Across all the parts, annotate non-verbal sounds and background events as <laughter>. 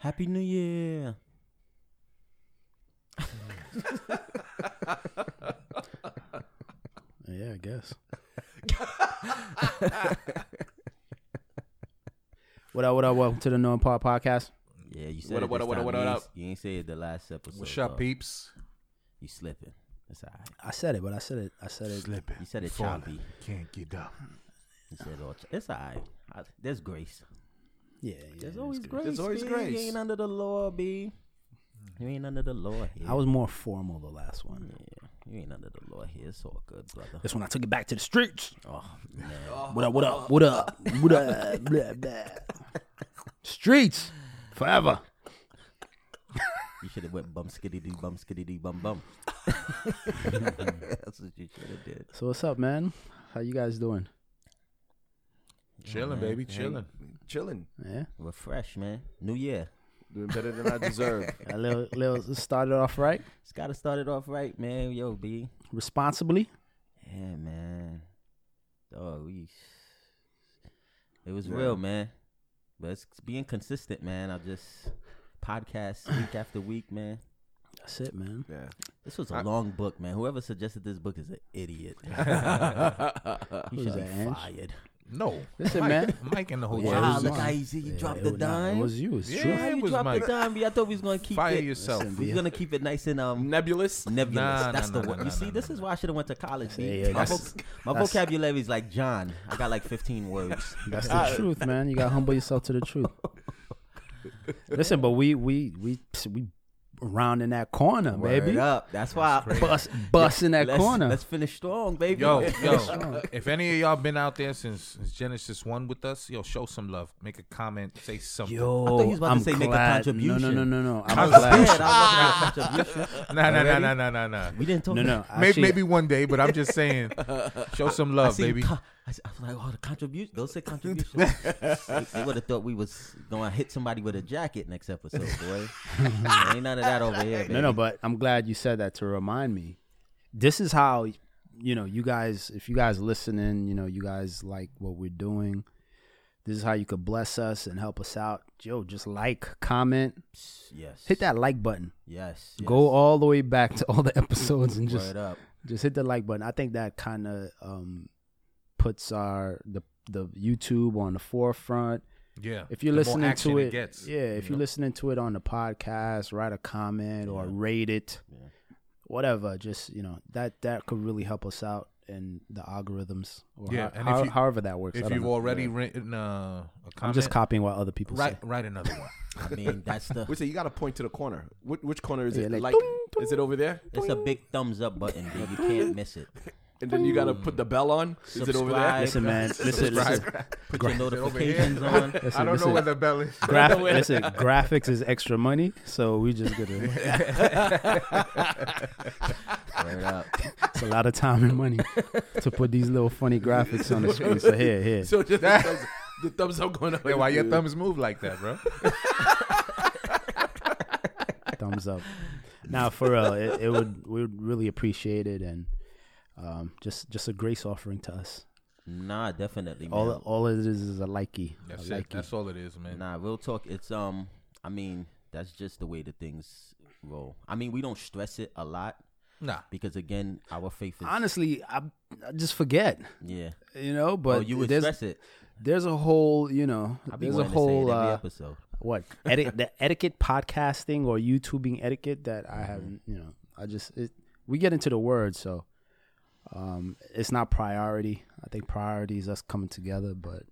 Happy New Year. <laughs> Yeah, I guess. what up? What up? Welcome to the No Part Podcast. Yeah, you said What it up, what up, what up, what up? you ain't say it the last episode. What's up, peeps? You slipping. It's all right. I said it, but I said it. I said it. Slipping. You said it falling, choppy. Can't get up. You said all. Ch- it's all right. I, there's grace. Yeah, yeah. There's it's always good. grace. There's always B. grace. You ain't under the law, B. You ain't under the law here. I was more formal the last one. Yeah, you ain't under the law here. It's all good, brother. This one I took it back to the streets. Oh man. <laughs> What up? What up? What up? What up? Blah, blah. <laughs> Streets forever. <laughs> You should have went bum skiddy dee bum skitty dee bum bum. That's what you should have did. So what's up, man? How you guys doing? Chilling, man. baby, Hey. chilling. Chilling. Yeah, We're fresh, man. New year. Doing better than I deserve. <laughs> a little, little started off right, It's got to start it off right, man. Yo, B. responsibly. Yeah, man. Oh, we. It was Yeah. real, man. But it's being consistent, man. I just podcast week after week, man. That's it, man. yeah. This was a I- long book, man. Whoever suggested this book is an idiot. <laughs> <laughs> he Who's should be fired. No, Listen, Mike, man. Mike in the hotel. Yeah, it wow, was look mine. how easy you Yeah, dropped the was- nah, dime. It was you. It's Yeah. true. How it you was dropped Mike. the dime? I thought we was gonna keep Fire it. yourself. Listen, We was Yeah. gonna keep it nice and um Nebulous. nebulous. Nah, That's nah, the nah, one. nah, you see, nah, this nah. is why I should have went to college. Yeah, yeah, my voc- my vocabulary is like John. I got like 15 words. <laughs> That's the truth, man. You gotta humble yourself to the truth. <laughs> Listen, but we we we we rounding that corner, Word baby. up. That's why. crazy. Bust bust in that let's, corner. Let's finish strong, baby. Yo, yo, if any of y'all been out there since, since Genesis one with us, yo, show some love. Make a comment, say something. Yo, I thought he was about I'm say make a glad- contribution. No, no, no, no, no. I'm glad. scared. I was like, contribution. <laughs> nah, nah, nah, nah, nah, nah, nah. We didn't talk. No, no. Maybe, actually, maybe one day, but I'm just saying, show some love, seen baby. co- I, s- I was like, oh, the contribution. Don't say contribution. <laughs> they would have thought we was going to hit somebody with a jacket next episode, boy. Ain't none of that over here, baby. No, no, but I'm glad you said that to remind me. This is how you know you guys. If you guys listening, you know you guys like what we're doing. This is how you could bless us and help us out. Yo, just like, comment, Yes. hit that like button. Yes. Go all the way back to all the <laughs> episodes and just up. just hit the like button. I think that kind of um, puts our the the YouTube on the forefront. Yeah. If you're the listening action to it, gets, yeah. If you you're listening to it on the podcast, write a comment or rate it, Yeah. whatever. Just you know that that could really help us out in the algorithms or Yeah, how- and if how- you- however that works. If you've know. already written uh, a comment, I'm just copying what other people write say. write another one. <laughs> I mean, that's the. Which say you got to point to the corner. Which, which corner is Yeah, it? like, Like, dong, is it over there? It's a big thumbs up button, dude. You can't miss it. And then you got to put the bell on. Is it over there? Listen, man. Listen, listen. Subscribe. Put your over here? notifications <laughs> on. listen, I don't listen. know where the bell is. Graph- listen, graphics is extra money, so we just gonna. Word up. It's a lot of time and money to put these little funny graphics on the screen. So here, here. So just the <laughs> thumbs, the thumbs up going up. Yeah, why your thumbs move like that, bro? thumbs up. Now, for real, it, it would we would really appreciate it, and um, just just a grace offering to us. Nah, definitely, man. All all it is is a likey. That's a it. That's all it is, man. Nah, real talk. It's um. I mean, that's just the way the things roll. I mean, we don't stress it a lot Nah. because again, our faith is Honestly, I, I just forget, Yeah. you know. But But oh, you would there's stress it. there's a whole, you know, I be there's a wanting to say it whole every uh, episode. what eti- the <laughs> etiquette podcasting or YouTubing etiquette that Mm-hmm. I haven't, you know, I just it, we get into the word, so um, it's not priority. I think priority is us coming together, but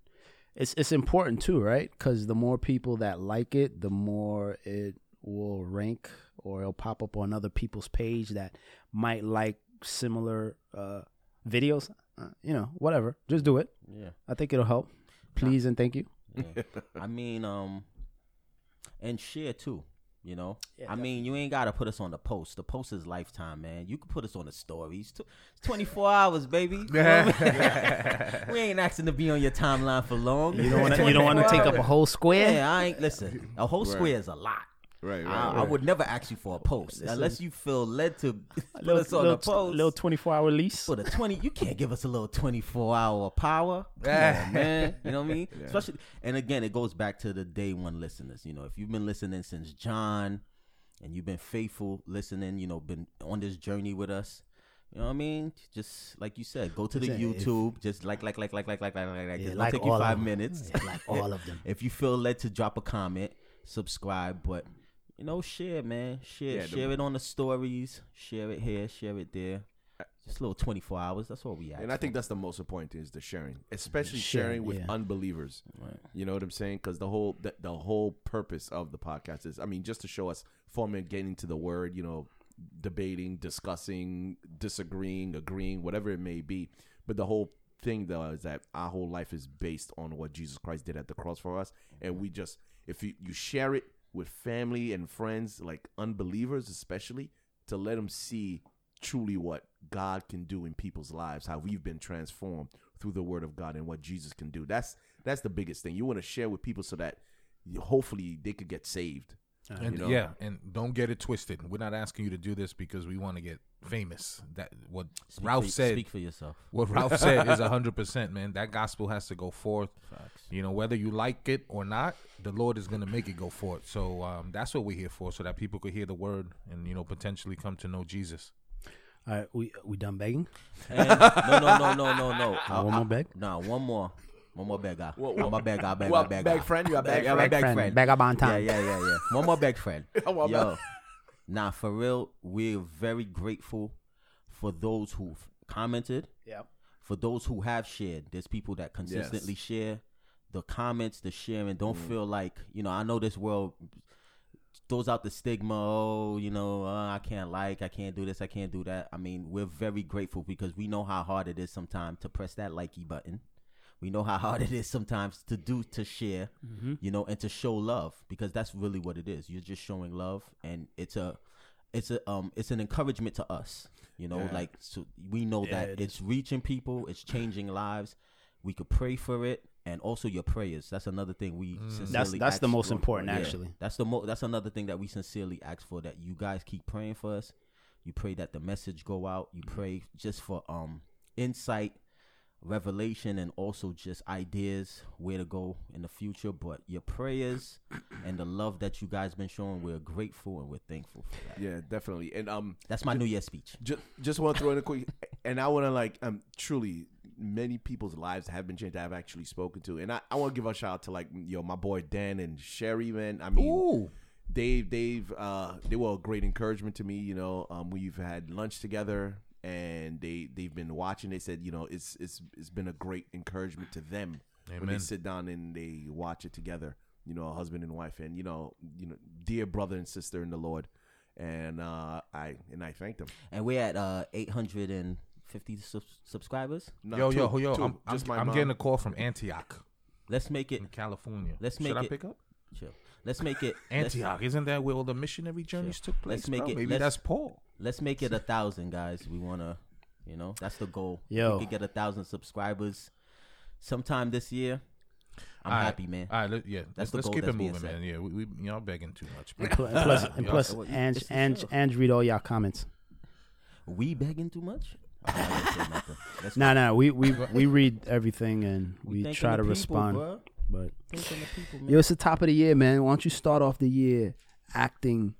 it's it's important too, right? Because the more people that like it, the more it will rank or it'll pop up on other people's page that might like similar uh, videos. Uh, you know, whatever. Just do it. Yeah. I think it'll help. Please and thank you. yeah. I mean, um, and share too. You know, Yeah, I mean, you ain't gotta put us on the post. The post is lifetime, man. You can put us on the stories. Twenty four <laughs> hours, baby. You know what I mean? <laughs> we ain't asking to be on your timeline for long. You don't want to. You don't want to take up a whole square. Yeah, I ain't listen. A whole square is a lot. Right, right, I, I would never ask you for a post unless you feel led to put little, us on little, the post. little 24 hour lease. for the 20 you can't give us a little 24 hour power come on man you know what i mean <laughs> especially and again it goes back to the day one listeners you know if you've been listening since john and you've been faithful listening you know been on this journey with us you know what I mean? Just like you said, go to the Listen, if- YouTube. Just like, like, like, like, like, like, like, like, like. Yeah, Just like take you five minutes. Yeah, like all of them. <laughs> If you feel led to drop a comment, subscribe, but you know, share, man. Share, Yeah, share it on the stories. Share it here. Share it there. Uh, just a little twenty four hours. That's all we ask. And I think that's the most important thing is the sharing, especially Sharing, sharing with yeah. unbelievers. Right. You know what I'm saying? Because the whole the, the whole purpose of the podcast is, I mean, just to show us forming, getting to the word. You know, debating, discussing, disagreeing, agreeing, whatever it may be. But the whole thing though is that our whole life is based on what Jesus Christ did at the cross for us, and we just if you you share it with family and friends, like unbelievers especially, to let them see truly what God can do in people's lives, how we've been transformed through the Word of God, and what Jesus can do. That's that's the biggest thing. You want to share with people so that hopefully they could get saved. And You know? yeah, and don't get it twisted. We're not asking you to do this because we want to get famous. That what Speak Ralph for, said. Speak for yourself. What Ralph said <laughs> is hundred percent, man. That gospel has to go forth. Facts. You know, whether you like it or not, the Lord is going to make it go forth. So um, that's what we're here for, so that people could hear the word and you know potentially come to know Jesus. All right, we we done begging? And no, no, no, no, no, no. <laughs> Uh, one more beg? Nah, one more. One more beggar. What- I'm a beggar, beggar, What, beggar. bag friend? You a bag Yeah, my friend? bag friend, friend. beggar Yeah, bantan. yeah, yeah, yeah. One more bag friend. <laughs> Yo, more. nah, for real, we're very grateful for those who've commented, Yep. for those who have shared. There's people that consistently share the comments, the sharing. Don't Mm. feel like you know. I know this world throws out the stigma. Oh, you know, uh, I can't like, I can't do this, I can't do that. I mean, we're very grateful because we know how hard it is sometimes to press that likey button. We know how <laughs> hard it is sometimes to do to share, you know, and to show love because that's really what it is. You're just showing love, and it's a, it's a, um, it's an encouragement to us. You know, Yeah. like so we know Yeah, that it it's reaching people, it's changing lives. We could pray for it, and also your prayers. That's another thing we sincerely. That's that's the most for. important, Yeah. actually. That's the mo- That's another thing that we sincerely ask for. That you guys keep praying for us. You pray that the message go out. You pray just for um insight, revelation, and also just ideas where to go in the future. But your prayers <coughs> and the love that you guys been showing, we're grateful and we're thankful for that. Yeah, definitely. And um, That's my New Year speech. just just want to throw in a quick, and I want to like um truly many people's lives have been changed. I've actually spoken to, and I, I want to give a shout out to like yo my boy Dan and Sherry man. I mean, Ooh, Dave, they've uh they were a great encouragement to me. You know, um we've had lunch together. And they they've been watching. They said, you know, it's it's it's been a great encouragement to them when they sit down and they watch it together. You know, a husband and wife, and you know, you know, dear brother and sister in the Lord. And uh I and I thank them. And we're at uh 850 sub- subscribers. No, yo, yo, two- yo, two. I'm, I'm, my I'm getting a call from Antioch Let's make it in California. Let's make Should I it- pick up? chill. Let's make it Antioch, isn't that where all the missionary journeys took place? Let's make bro? it- Maybe let's- that's Paul. Let's make it a <laughs> thousand, guys. We wanna, you know, that's the goal. Yo. we could get a thousand subscribers sometime this year. I'm All right. happy, man. All right, let, yeah, That's let's, the let's goal keep it that's being moving, man. Yeah, we, we y'all begging too much. And pl- and plus, and Yeah. <laughs> plus, Well, you- Ange, it's the Ange, show. Ange, Ange, read all y'all comments. We begging too much? I'm not gonna say nothing. Let's No, no, we we we read everything and we we try to people, respond. bruh. But Thanking the people, yo, it's the top of the year, man. Why don't you start off the year acting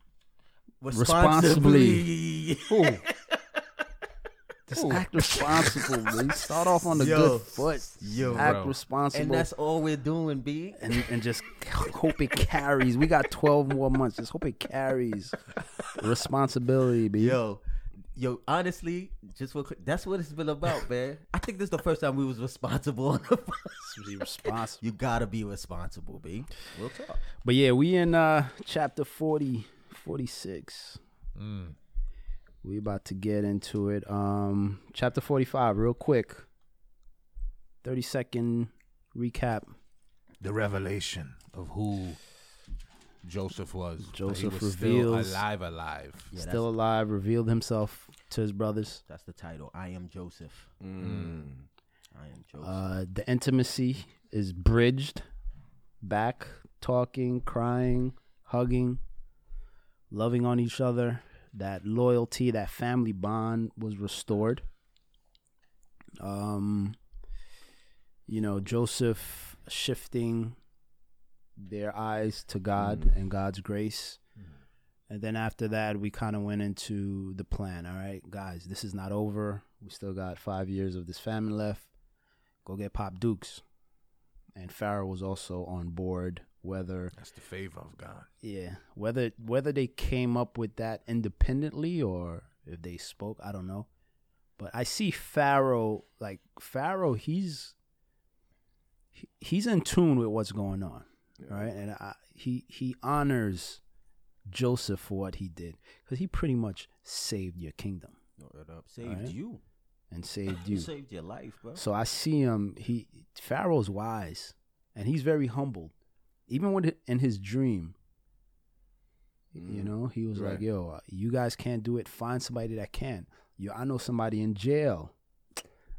responsibly? Ooh. <laughs> Just act responsible, man. Start off on the Yo. good foot. Yo, act bro. responsible. and that's all we're doing, B. and, and just hope it carries. We got 12 more months. Just hope it carries. Responsibility, be Yo, yo, honestly, just for that's what it's been about, man. I think this is the first time we was responsible on the be responsible. You gotta be responsible, B. Real talk. But yeah, we in uh chapter 40, 46. Mm. We about to get into it. Um chapter 45, real quick. 30 second recap. The revelation of who Joseph was. Joseph he was reveals- still alive, alive. Yeah, Still alive, revealed himself to his brothers. That's the title. I am Joseph. Mm. I am Joseph. Uh the intimacy is bridged back, talking, crying, hugging. Loving on each other. That loyalty, that family bond was restored. Um, you know, Joseph shifting their eyes to God and God's grace. And then after that, we kind of went into the plan. All right, guys, this is not over. We still got five years of this famine left. Go get Pop Dukes. And Pharaoh was also on board. Whether That's the favor of God. yeah, whether whether they came up with that independently or if they spoke, I don't know. But I see Pharaoh like Pharaoh. He's he, he's in tune with what's going on, right? And I, he he honors Joseph for what he did because he pretty much saved your kingdom it up. Saved Alright. you. and saved <laughs> you. Saved your life, bro. So I see him. He Pharaoh's wise, and he's very humbled. Even when in his dream, you Mhm. know, he was like, "Yo, you guys can't do it. Find somebody that can. Yo, I know somebody in jail.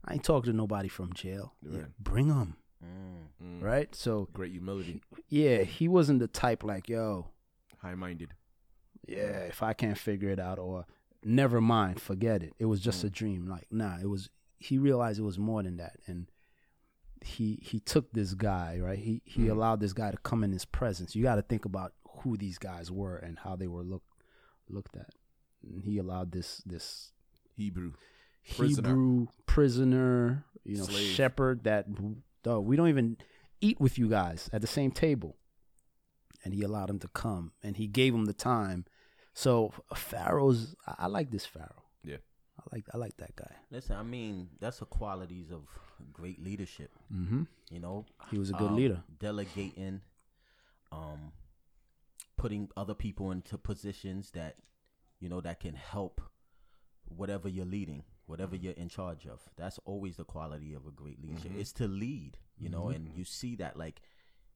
I ain't talking to nobody from jail. Yeah, bring them, Mm. Mm. right? So Great humility, yeah, he wasn't the type like, "Yo, high minded. yeah, if I can't figure it out, or never mind, forget it. It was Mm. just a dream. Like, nah, it was. He realized it was more than that, and he he took this guy right. He he Mm. allowed this guy to come in his presence. You got to think about who these guys were and how they were looked looked at. And he allowed this this Hebrew. Prisoner. Hebrew prisoner, you know, Slave. shepherd that dog, we don't even eat with you guys at the same table. And he allowed him to come and he gave him the time. So Pharaoh's I, I like this Pharaoh. Yeah. I like I like that guy. Listen, I mean, that's the qualities of great leadership. Mm-hmm. You know, He was a good um, leader. Delegating, um, putting other people into positions that, you know, that can help whatever you're leading, whatever you're in charge of. That's always the quality of a great leadership. It's to lead, you know, and you see that like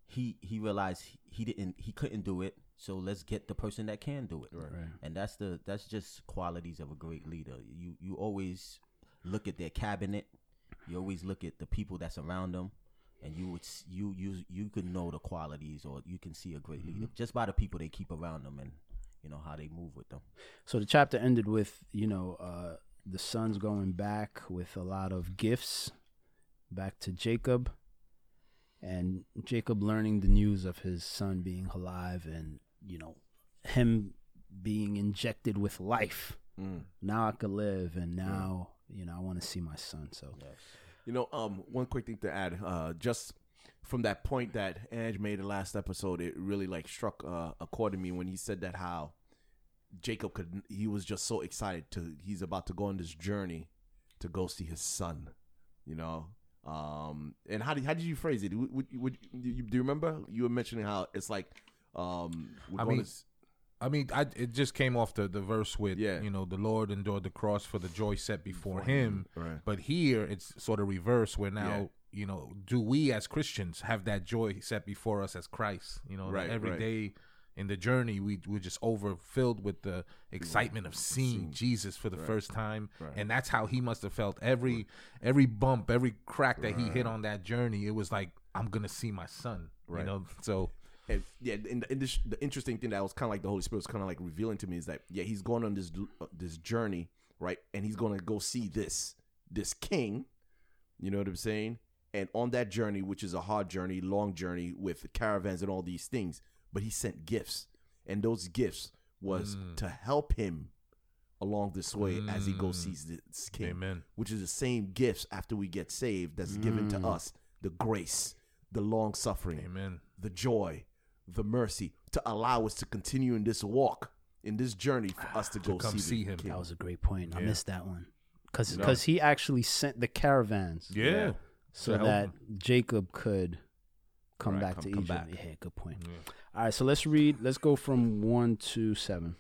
he he realized he, he didn't he couldn't do it, so let's get the person that can do it. Right. Right. And that's the that's just qualities of a great leader. You you always look at their cabinet. You always look at the people that's around them, and you would you you you can know the qualities, or you can see a great leader just by the people they keep around them, and you know how they move with them. So the chapter ended with, you know, uh, the sons going back with a lot of gifts back to Jacob, and Jacob learning the news of his son being alive and, you know, him being injected with life. Mm. Now I could live, and now, you know, I want to see my son. So, You know, um, one quick thing to add, uh, just from that point that Ange made the last episode, it really like struck uh, a chord in me when he said that how Jacob could, he was just so excited to, he's about to go on this journey to go see his son, you know. Um, and how did how did you phrase it? Would, would, would you, do you remember you were mentioning how it's like, um, we're I going mean, I mean, I, it just came off the, the verse with, Yeah. you know, the Lord endured the cross for the joy set before him. right? But here it's sort of reverse where now, Yeah. you know, do we as Christians have that joy set before us as Christ? You know, Right, every right. day in the journey, we, we're just overfilled with the excitement of seeing Jesus for the first time. And that's how he must have felt. Every every bump, every crack that he hit on that journey, it was like, I'm going to see my son. Right. You know, so And yeah, and the, and this, the interesting thing that was kind of like the Holy Spirit was kind of like revealing to me is that yeah, he's going on this uh, this journey, right? And he's going to go see this this king. You know what I'm saying? And on that journey, which is a hard journey, long journey with caravans and all these things, but he sent gifts, and those gifts was Mm. to help him along this way as he goes Mm. sees this king amen. which is the same gifts after we get saved that's given to us the grace, the long suffering, Amen. the joy, the mercy to allow us to continue in this walk, in this journey for us to, <sighs> go come see, see him. King. that was a great point. I Yeah. missed that one. Because You know? he actually sent the caravans Yeah. so To help that Jacob could come Right, back come- to come Egypt. back. Yeah, good point. Yeah. All right, so let's read. Let's go from one to seven.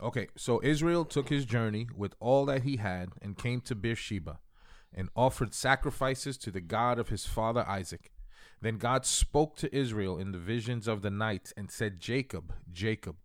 Okay, so Israel took his journey with all that he had and came to Beersheba and offered sacrifices to the God of his father Isaac. Then God spoke to Israel in the visions of the night and said, Jacob, Jacob.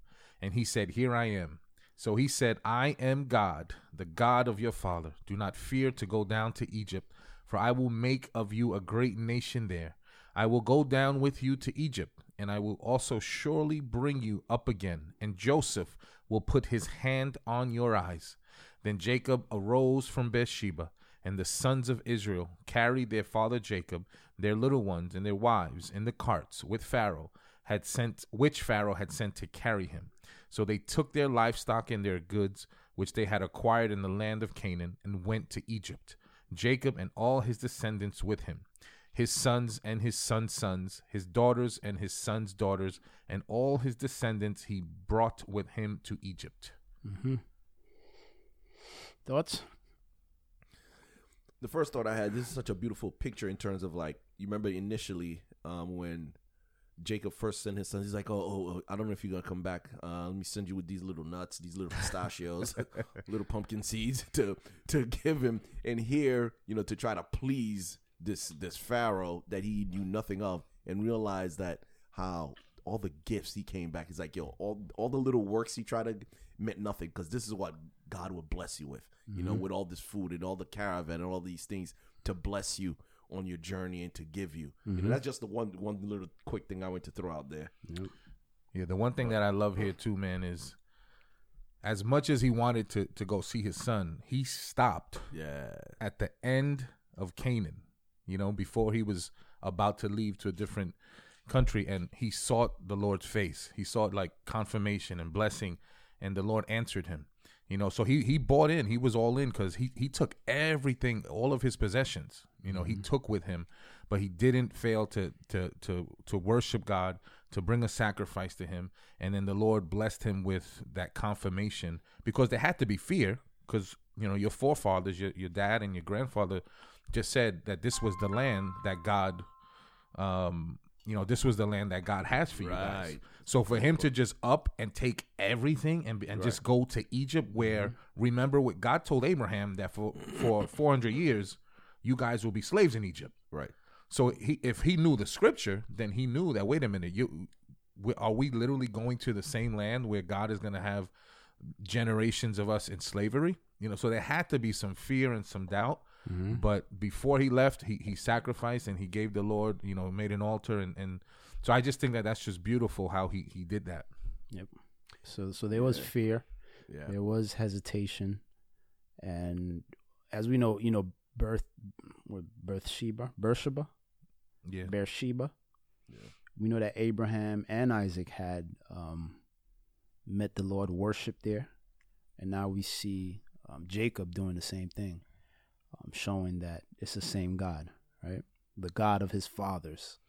And he said, Here I am. So he said, I am God, the God of your father. Do not fear to go down to Egypt, for I will make of you a great nation there. I will go down with you to Egypt, and I will also surely bring you up again, and Joseph will put his hand on your eyes. Then Jacob arose from Beersheba, and the sons of Israel carried their father Jacob, their little ones, and their wives in the carts with Pharaoh had sent, which Pharaoh had sent to carry him. So they took their livestock and their goods, which they had acquired in the land of Canaan, and went to Egypt. Jacob and all his descendants with him, his sons and his sons' sons, his daughters and his sons' daughters, and all his descendants he brought with him to Egypt. Mm-hmm. Thoughts? The first thought I had, this is such a beautiful picture in terms of like, you remember initially um, when Jacob first sent his sons, he's like, oh, oh, oh, I don't know if you're going to come back. Uh, let me send you with these little nuts, these little pistachios, <laughs> little pumpkin seeds to, to give him. And here, you know, to try to please this, this Pharaoh that he knew nothing of and realize that how all the gifts he came back. He's like, yo, all, all the little works he tried to meant nothing because this is what God would bless you with, you know, mm-hmm. with all this food and all the caravan and all these things to bless you on your journey and to give you. You know, mm-hmm. that's just the one one little quick thing I went to throw out there. Yeah, the one thing that I love here too, man, is as much as he wanted to to go see his son, he stopped Yeah, at the end of Canaan, you know, before he was about to leave to a different country and he sought the Lord's face. He sought like confirmation and blessing and the Lord answered him. You know, so he he bought in. He was all in cuz he he took everything, all of his possessions, you know, he took with him, but he didn't fail to to to to worship God, to bring a sacrifice to him, and then the Lord blessed him with that confirmation because there had to be fear because you know your forefathers, your your dad and your grandfather, just said that this was the land that God, um, you know, this was the land that God has for you guys. So for him to just up and take everything and and just go to Egypt, where mm-hmm. remember what God told Abraham that for for <clears throat> four hundred years, you guys will be slaves in Egypt. right. So he, if he knew the scripture, then he knew that. Wait a minute, you are we literally going to the same land where God is going to have generations of us in slavery? You know, so there had to be some fear and some doubt. But before he left, he he sacrificed and he gave the Lord, you know, made an altar, and and so I just think that that's just beautiful how he he did that. Yep. So so there was fear, Yeah. there was hesitation, and as we know, you know, birth, what, Beersheba, Yeah, Beersheba. Yeah. We know that Abraham and Isaac had um, met the Lord, worshipped there, and now we see um, Jacob doing the same thing, um, showing that it's the same God, right? The God of his fathers.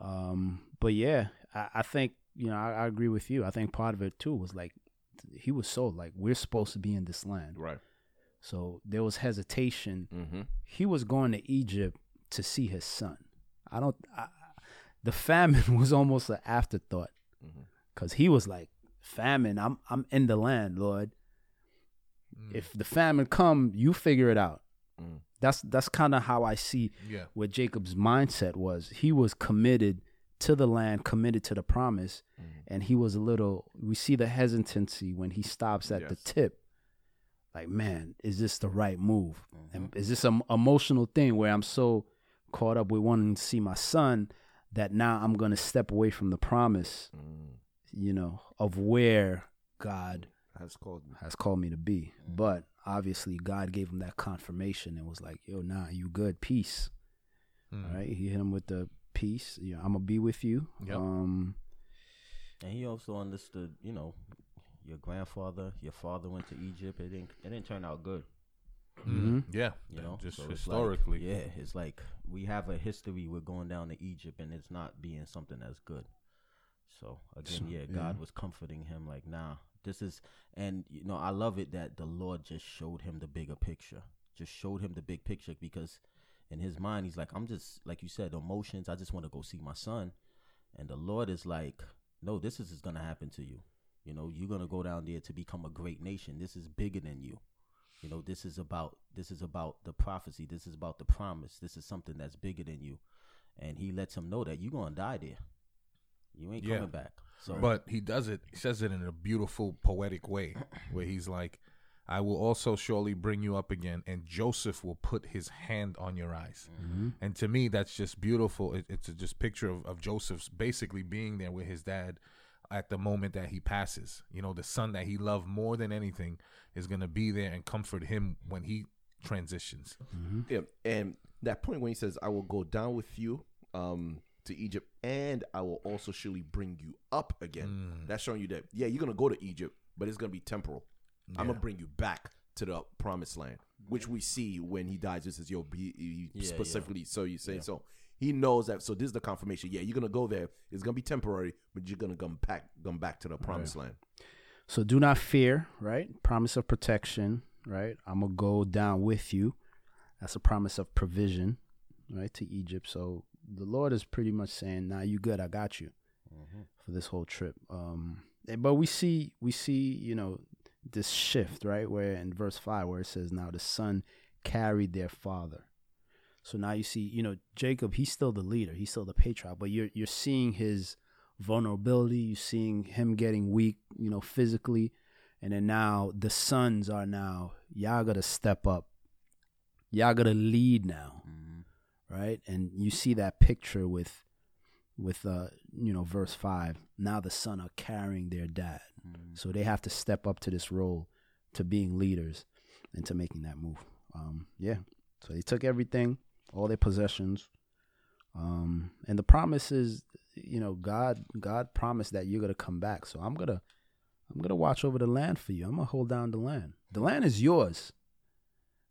Um, but yeah, I, I think you know I, I agree with you. I think part of it too was like he was so like we're supposed to be in this land, Right. so there was hesitation Mm-hmm. he was going to Egypt to see his son. I don't. I, the famine <laughs> was almost an afterthought because he was like, "Famine, I'm I'm in the land, Lord. If the famine come, you figure it out." Mm. That's that's kind of how I see yeah, what Jacob's mindset was. He was committed to the land, committed to the promise, and he was a little. We see the hesitancy when he stops at the tip. Like, man, is this the right move? And is this an emotional thing where I'm so caught up with wanting to see my son that now I'm going to step away from the promise, Mm. you know, of where God Has called me. has called me to be. But obviously, God gave him that confirmation and was like, yo, nah, you good, peace. Mm. All right. He hit him with the peace. You know, I'm going to be with you. Yep. Um, And he also understood, you know, your grandfather, your father went to Egypt. It didn't. It didn't turn out good. Mm. yeah, You know, just So it's like- historically, yeah, it's like we have a history with going down to Egypt, and it's not being something that's good. So again, So, yeah, yeah. God was comforting him, like, nah, this is, and you know, I love it that the Lord just showed him the bigger picture, just showed him the big picture, because in his mind, he's like, I'm just like you said, emotions. I just want to go see my son, and the Lord is like, no, this is gonna happen to you. You know, you're gonna go down there to become a great nation. This is bigger than you. You know, this is about this is about the prophecy. This is about the promise. This is something that's bigger than you. And he lets him know that you're gonna die there. You ain't Yeah. coming back. So But he does it. He says it in a beautiful, poetic way, <clears throat> where he's like, I will also surely bring you up again, and Joseph will put his hand on your eyes. And to me, that's just beautiful. It, it's a just picture of, of Joseph's basically being there with his dad at the moment that he passes. You know, the son that he loved more than anything is going to be there and comfort him when he transitions. Yeah, and that point when he says, "I will go down with you um, to Egypt, and I will also surely bring you up again." Mm. That's showing you that yeah, you're gonna go to Egypt, but it's gonna be temporal. I'm gonna bring you back to the promised land, which we see when he dies. This is your he, Yeah, specifically. So you say so. He knows that. So this is the confirmation. Yeah, you're gonna go there. It's gonna be temporary, but you're gonna come back, come back to the promised land. So do not fear, right? Promise of protection, right? I'm gonna go down with you. That's a promise of provision, right, to Egypt. So the Lord is pretty much saying, "Nah, you good. I got you for this whole trip." Um, but we see, we see, you know, this shift, right? Where in verse five, where it says, "Now the son carried their father." So now you see, you know, Jacob. He's still the leader. He's still the patriarch. But you're you're seeing his vulnerability. You're seeing him getting weak, you know, physically. And then now the sons are now, y'all gotta step up. Y'all gotta lead now. Right? And you see that picture with with uh, you know, verse five. Now the son are carrying their dad. So they have to step up to this role to being leaders and to making that move. Um, yeah. So they took everything, all their possessions. Um, and the promise is, you know, God God promised that you're gonna come back. So I'm gonna I'm gonna watch over the land for you. I'm gonna hold down the land. The land is yours.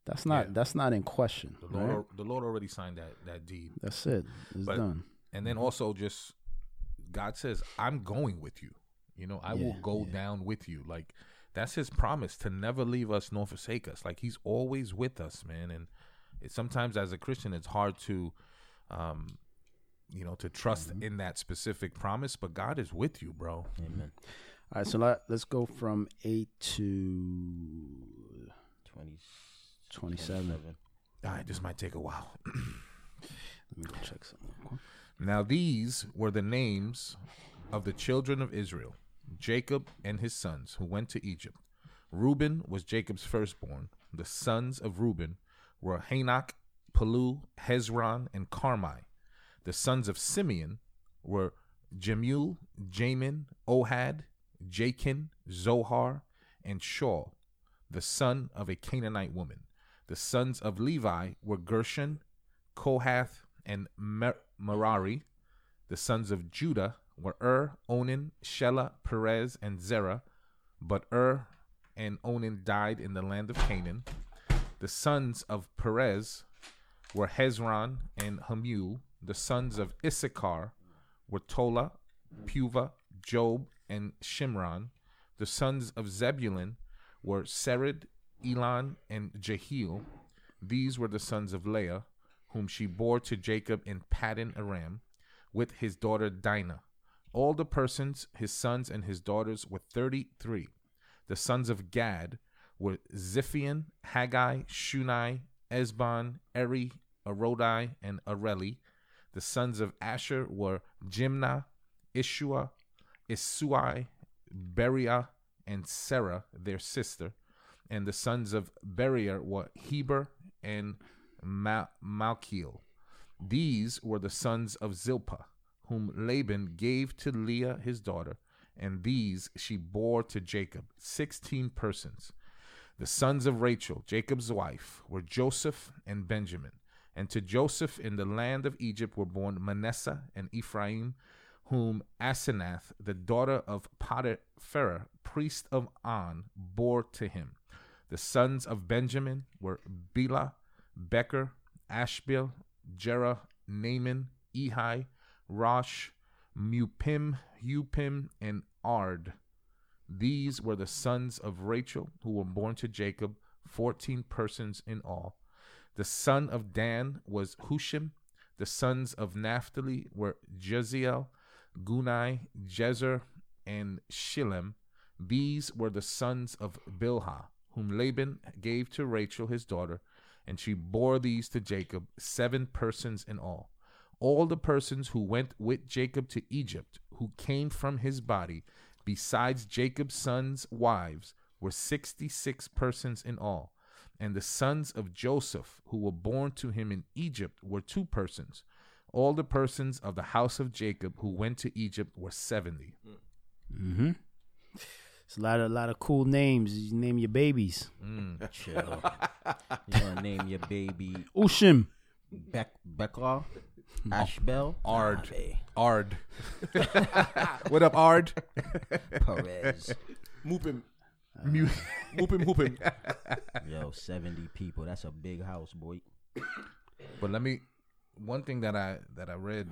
That's not Yeah. that's not in question. The Lord, right? the Lord already signed that that deed. That's it. It's But- done. And then also just God says, I'm going with you. You know, I will go yeah. down with you. Like that's his promise to never leave us nor forsake us. Like he's always with us, man. And it, sometimes as a Christian, it's hard to, um, you know, to trust Mm-hmm. in that specific promise. But God is with you, bro. Amen. All right, so let, let's go from eight to 20, 27. All right, this might take a while. <clears throat> Let me go check something. Now these were the names of the children of Israel, Jacob and his sons, who went to Egypt. Reuben was Jacob's firstborn. The sons of Reuben were Hanoch, Pallu, Hezron, and Carmi. The sons of Simeon were Jemuel, Jamin, Ohad, Jachin, Zohar, and Shaul, the son of a Canaanite woman. The sons of Levi were Gershon, Kohath, and Mer- Merari. The sons of Judah were Ur, Onan, Shelah, Perez, and Zerah. But Ur and Onan died in the land of Canaan. The sons of Perez were Hezron and Hamul. The sons of Issachar were Tola, Puvah, Job, and Shimron. The sons of Zebulun were Sered, Elon, and Jahleel. These were the sons of Leah, whom she bore to Jacob in Paddan Aram, with his daughter Dinah. All the persons, his sons and his daughters, were thirty-three. The sons of Gad were Ziphion, Haggai, Shuni, Ezbon, Eri, Arodi, and Areli. The sons of Asher were Jimnah, Ishuah, Isui, Beriah, and Serah, their sister. And the sons of Beriah were Heber and Ma- Malchiel. These were the sons of Zilpah, whom Laban gave to Leah his daughter, and these she bore to Jacob, sixteen persons. The sons of Rachel, Jacob's wife, were Joseph and Benjamin. And to Joseph in the land of Egypt were born Manasseh and Ephraim, whom Asenath, the daughter of Poti-Pherah, priest of On, bore to him. The sons of Benjamin were Bela, Becher, Ashbel, Gera, Naaman, Ehi, Rosh, Muppim, Huppim, and Ard. These were the sons of Rachel who were born to Jacob, fourteen persons in all. The son of Dan was Hushim. The sons of Naphtali were Jeziel, Guni, Jezer, and Shillem. These were the sons of Bilhah, whom Laban gave to Rachel his daughter, and she bore these to Jacob, seven persons in all. All the persons who went with Jacob to Egypt, who came from his body, besides Jacob's sons' wives, were 66 persons in all. And the sons of Joseph, who were born to him in Egypt, were two persons. All the persons of the house of Jacob who went to Egypt were 70. Mm-hmm. It's a lot of a lot of cool names. You name your babies. Mm. <laughs> Chill. you gonna name your baby Ushim. Beck Becklar? Ashbel? Ard. Nah, Ard. <laughs> what up, Ard? <laughs> Perez. Moop him. Mu- Moop him, moop him. Yo, 70 people. That's a big house, boy. But let me one thing that I that I read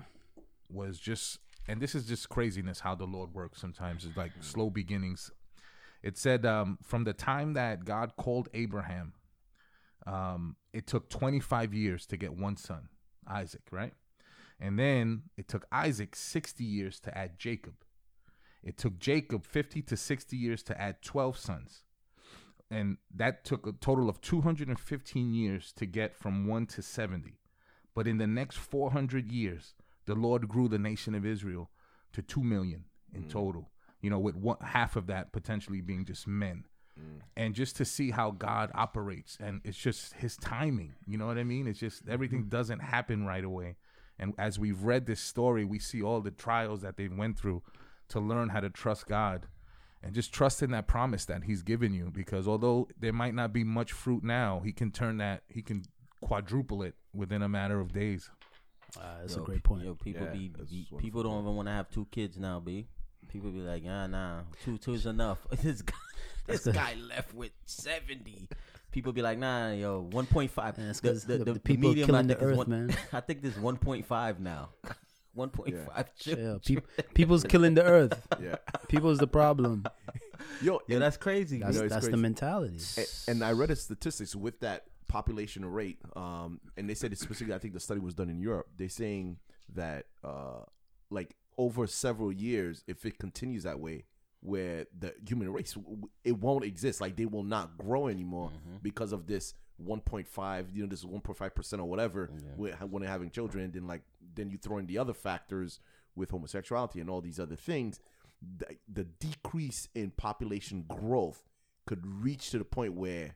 was just and this is just craziness how the Lord works sometimes. It's like slow beginnings. It said um, from the time that God called Abraham, um, it took 25 years to get one son, Isaac, right? And then it took Isaac 60 years to add Jacob. It took Jacob 50 to 60 years to add 12 sons. And that took a total of 215 years to get from 1 to 70. But in the next 400 years, the Lord grew the nation of Israel to 2 million in total. You know, with one, half of that potentially being just men. And just to see how God operates and it's just his timing. You know what I mean? It's just everything doesn't happen right away. And as we've read this story, we see all the trials that they went through to learn how to trust God and just trust in that promise that he's given you because although there might not be much fruit now, he can turn that he can quadruple it within a matter of days. Uh, that's Yo, a great point. Yo, people Yeah, be, be people don't even want to have two kids now, b. People be like, ah, nah, two two is enough. <laughs> this guy, this good. guy left with seventy. People be like, nah, yo, one point five. Yeah, it's 'cause the- the people killing the earth, one, man. <laughs> I think there's one point five now. <laughs> One point five. Yeah, peop people's killing the earth. Yeah. People's the problem. Yo, Yo, that's crazy. That's know, it's that's the crazy. mentality. A- and I read a statistics with that population rate, um, and they said it's specifically. I think the study was done in Europe. They're saying that, uh, like over several years, if it continues that way, where the human race w- w- it won't exist, like they will not grow anymore because of this 1.5, you know, this 1.5 percent or whatever when, when they're having children. Then like then you throw in the other factors with homosexuality and all these other things. The, the decrease in population growth could reach to the point where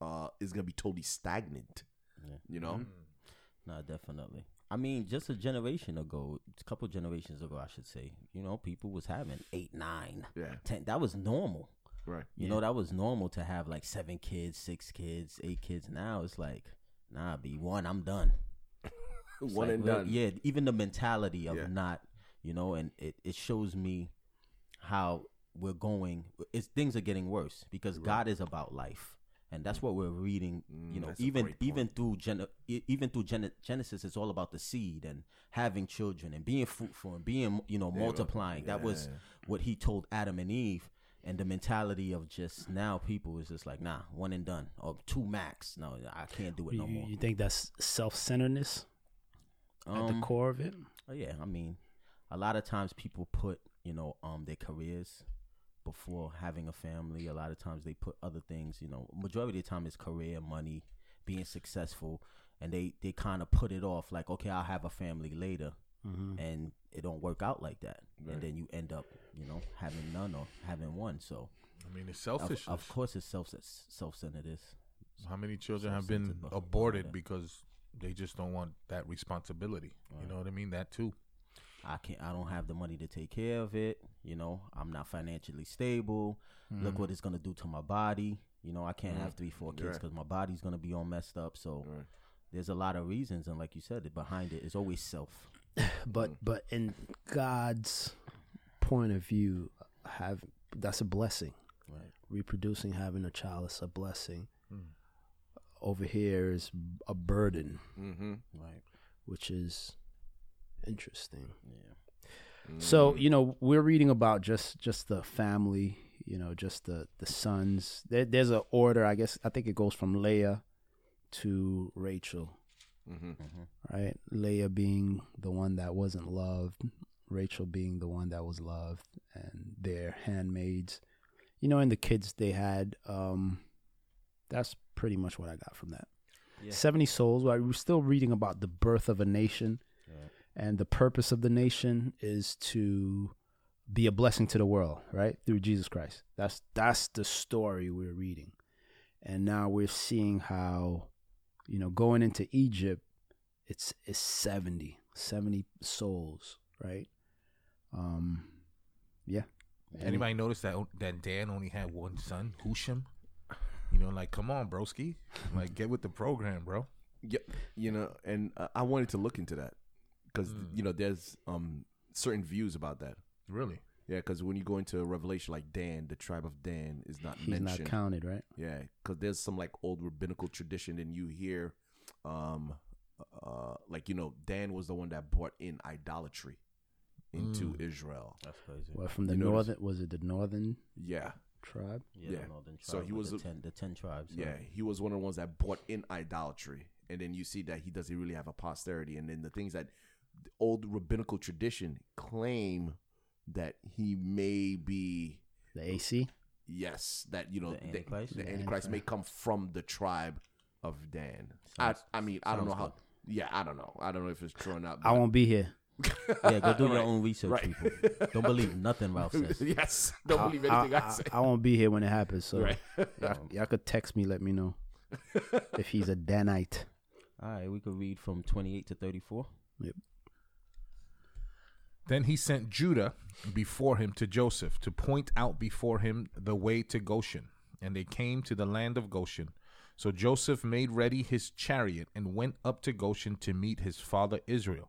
uh, it's gonna be totally stagnant. Yeah. You know, no, definitely. I mean, just a generation ago, a couple generations ago, I should say. You know, people was having eight, nine, Yeah. ten. That was normal. right? You know, that was normal to have like seven kids, six kids, eight kids. Now it's like, nah, be one, I'm done. <laughs> One like, and well, done. Yeah, even the mentality of Yeah. not, you know, and it, it shows me how we're going. It's things are getting worse because God is about life, and that's what we're reading. you know, Mm, that's even even through Gen- e- even through Gen- Genesis, it's all about the seed and having children and being fruitful and being you know multiplying. That was what He told Adam and Eve. And the mentality of just now people is just like, nah, one and done, or two max. No, I can't do it no you, more. you think that's self-centeredness at the Um, core of it? Oh yeah, I mean, a lot of times people put you know um their careers before having a family. A lot of times they put other things. You know, majority of the time it's career, money, being successful, and they they kind of put it off like, okay, I'll have a family later, Mm-hmm. and it don't work out like that, and then you end up you know having none or having one. So I mean, it's selfish. of course it's self self centered is. How many children have been aborted because they just don't want that responsibility? You know what I mean? That too. I can't. I don't have the money to take care of it. You know, I'm not financially stable. Look mm-hmm. what it's gonna do to my body. You know, I can't have mm-hmm. three, four kids Right. because my body's gonna be all messed up. So Right. there's a lot of reasons, and like you said, it behind it is always self. <laughs> But mm. but in God's point of view, have that's a blessing. Right. Reproducing, having a child is a blessing. Mm. Over here is a burden, Mm-hmm. Right. which is interesting. Yeah. So you know we're reading about just just the family, you know, just the the sons. There, there's a order, I guess. I think it goes from Leah to Rachel, Mm-hmm. right? Leah being the one that wasn't loved, Rachel being the one that was loved, and their handmaids. You know, and the kids they had. Um, that's pretty much what I got from that. Yeah. Seventy souls. Right? We're still reading about the birth of a nation Right. And the purpose of the nation is to be a blessing to the world, right? Through Jesus Christ. That's that's the story we're reading. And now we're seeing how, you know, going into Egypt, it's it's 70, 70 souls, right? Um yeah. Anybody notice that that Dan only had one son, Husham? You know, like, come on, broski, like, get with the program, bro. Yep. you know, and uh, I wanted to look into that because Mm. you know there's um certain views about that. Really? Yeah, because when you go into Revelation, like Dan, the tribe of Dan is not He's mentioned. not counted, right? Yeah, because there's some like old rabbinical tradition, and you hear, um, uh, like you know, Dan was the one that brought in idolatry into Mm. Israel. That's crazy. Well, from the You notice- was it the northern Yeah, tribe? Yeah, Yeah. the northern So he was the a- ten, the ten tribes. yeah, he was one of the ones that brought in idolatry, and then you see that he doesn't really have a posterity, and then the things that the old rabbinical tradition claim that he may be The AC? yes, that you know The Antichrist? the, The Antichrist may come from the tribe of Dan. I, Sounds- I mean, I don't know sounds how. Yeah, I don't know. I don't know if it's true or not. I won't be here. <laughs> Yeah, go do your own research, right. people. Don't believe nothing Ralph says. <laughs> yes, don't believe anything I, say. I won't be here when it happens. So right. y'all, <laughs> y'all could text me, let me know if he's a Danite. All right, we could read from 28 to 34. Then he sent Judah before him to Joseph to point out before him the way to Goshen. And they came to the land of Goshen. So Joseph made ready his chariot and went up to Goshen to meet his father Israel.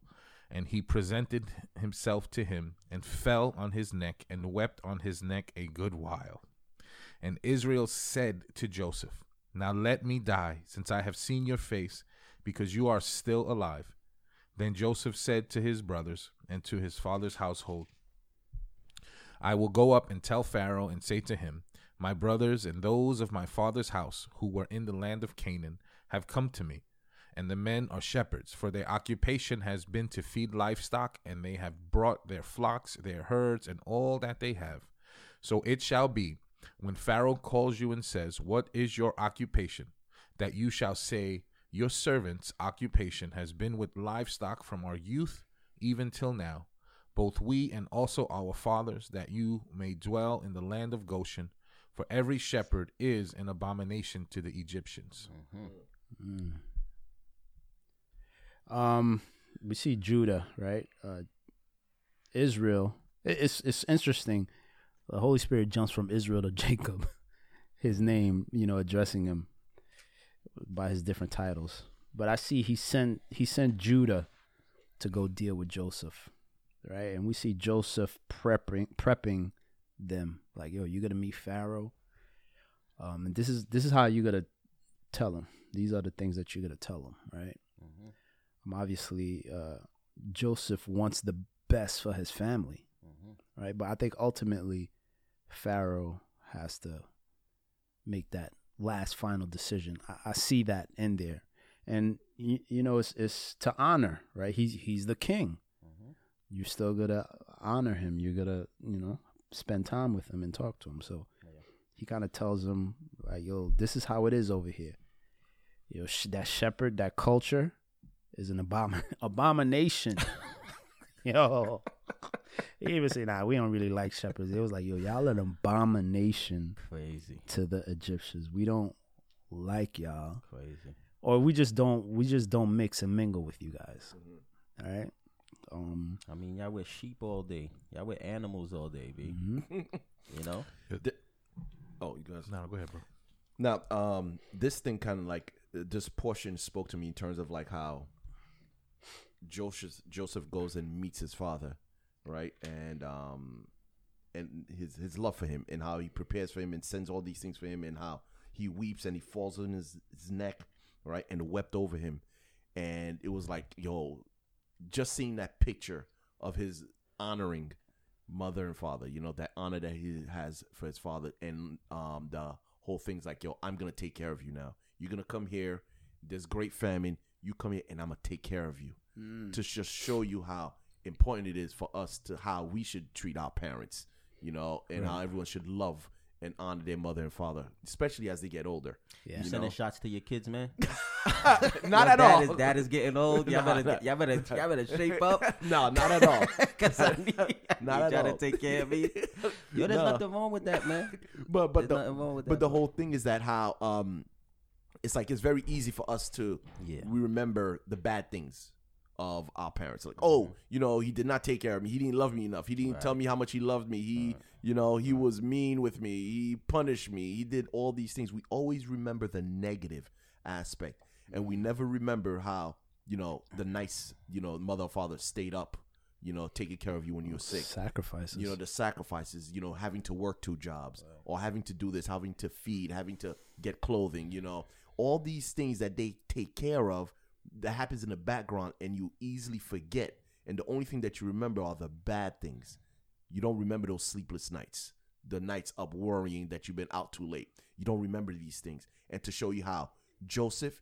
And he presented himself to him and fell on his neck and wept on his neck a good while. And Israel said to Joseph, Now let me die, since I have seen your face, because you are still alive. Then Joseph said to his brothers and to his father's household, I will go up and tell Pharaoh and say to him, My brothers and those of my father's house who were in the land of Canaan have come to me, and the men are shepherds, for their occupation has been to feed livestock, and they have brought their flocks, their herds, and all that they have. So it shall be, when Pharaoh calls you and says, What is your occupation? that you shall say, Your servant's occupation has been with livestock from our youth even till now, both we and also our fathers, that you may dwell in the land of Goshen. For every shepherd is an abomination to the Egyptians. Um, we see Judah, right? Uh, Israel. It's it's interesting. The Holy Spirit jumps from Israel to <laughs> Jacob. His name, you know, addressing him by his different titles. But I see he sent he sent Judah to go deal with Joseph, right? And we see Joseph prepping prepping them like, yo, you gotta meet Pharaoh. Um, and this is this is how you gotta tell him. These are the things that you gotta tell him, right? Um, obviously, uh, Joseph wants the best for his family, right? But I think ultimately, Pharaoh has to make that last final decision. I, I see that in there, and you, you know, it's it's to honor, right? He's he's the king. Mm-hmm. You're still gotta honor him. You gotta, you know, spend time with him and talk to him. So he kind of tells him, like, "Yo, this is how it is over here. Yo, sh- that shepherd, that culture." is an abomin- <laughs> abomination. <laughs> <laughs> yo, he even say, "Nah, we don't really like shepherds." It was like, "Yo, y'all an abomination Crazy. to the Egyptians. We don't like y'all, Crazy. or we just don't. We just don't mix and mingle with you guys. All right." Um. I mean, y'all with sheep all day. Y'all with animals all day, B. mhm. <laughs> You know? Oh, you guys. No, go ahead, bro. Now, um, this thing kind of like this portion spoke to me in terms of like how Joseph Joseph goes and meets his father, right, and um, and his his love for him and how he prepares for him and sends all these things for him and how he weeps and he falls on his, his neck, right, and wept over him, and it was like yo, just seeing that picture of his honoring mother and father, you know, that honor that he has for his father and um the whole thing's like, yo, I'm gonna take care of you now. You're gonna come here, there's great famine, you come here and I'm gonna take care of you. To just show you how important it is for us to how we should treat our parents, you know, and how everyone should love and honor their mother and father, especially as they get older. Yeah. You You sending know? shots to your kids, man? <laughs> not Your at dad all. Is, dad is getting old. Y'all Nah, better, nah. y'all better, y'all better shape up. <laughs> no, not at all. <laughs> Cause I need, Not you at trying all. to take care of me. Yo, there's No. nothing wrong with that, man. But but There's the wrong with but that, the whole thing is that how um, it's like it's very easy for us to Yeah. we remember the bad things of our parents. Like, oh, you know, he did not take care of me. He didn't love me enough. He didn't tell me how much he loved me. He, you know, he was mean with me. He punished me. He did all these things. We always remember the negative aspect, and we mm. never remember how, you know, the nice, you know, mother or father stayed up, you know, taking care of you when you were sick. Sacrifices. You know, the sacrifices, you know, having to work two jobs or having to do this, having to feed, having to get clothing, you know, all these things that they take care of that happens in the background and you easily forget. And the only thing that you remember are the bad things. You don't remember those sleepless nights, the nights up worrying that you've been out too late. You don't remember these things. And to show you how Joseph,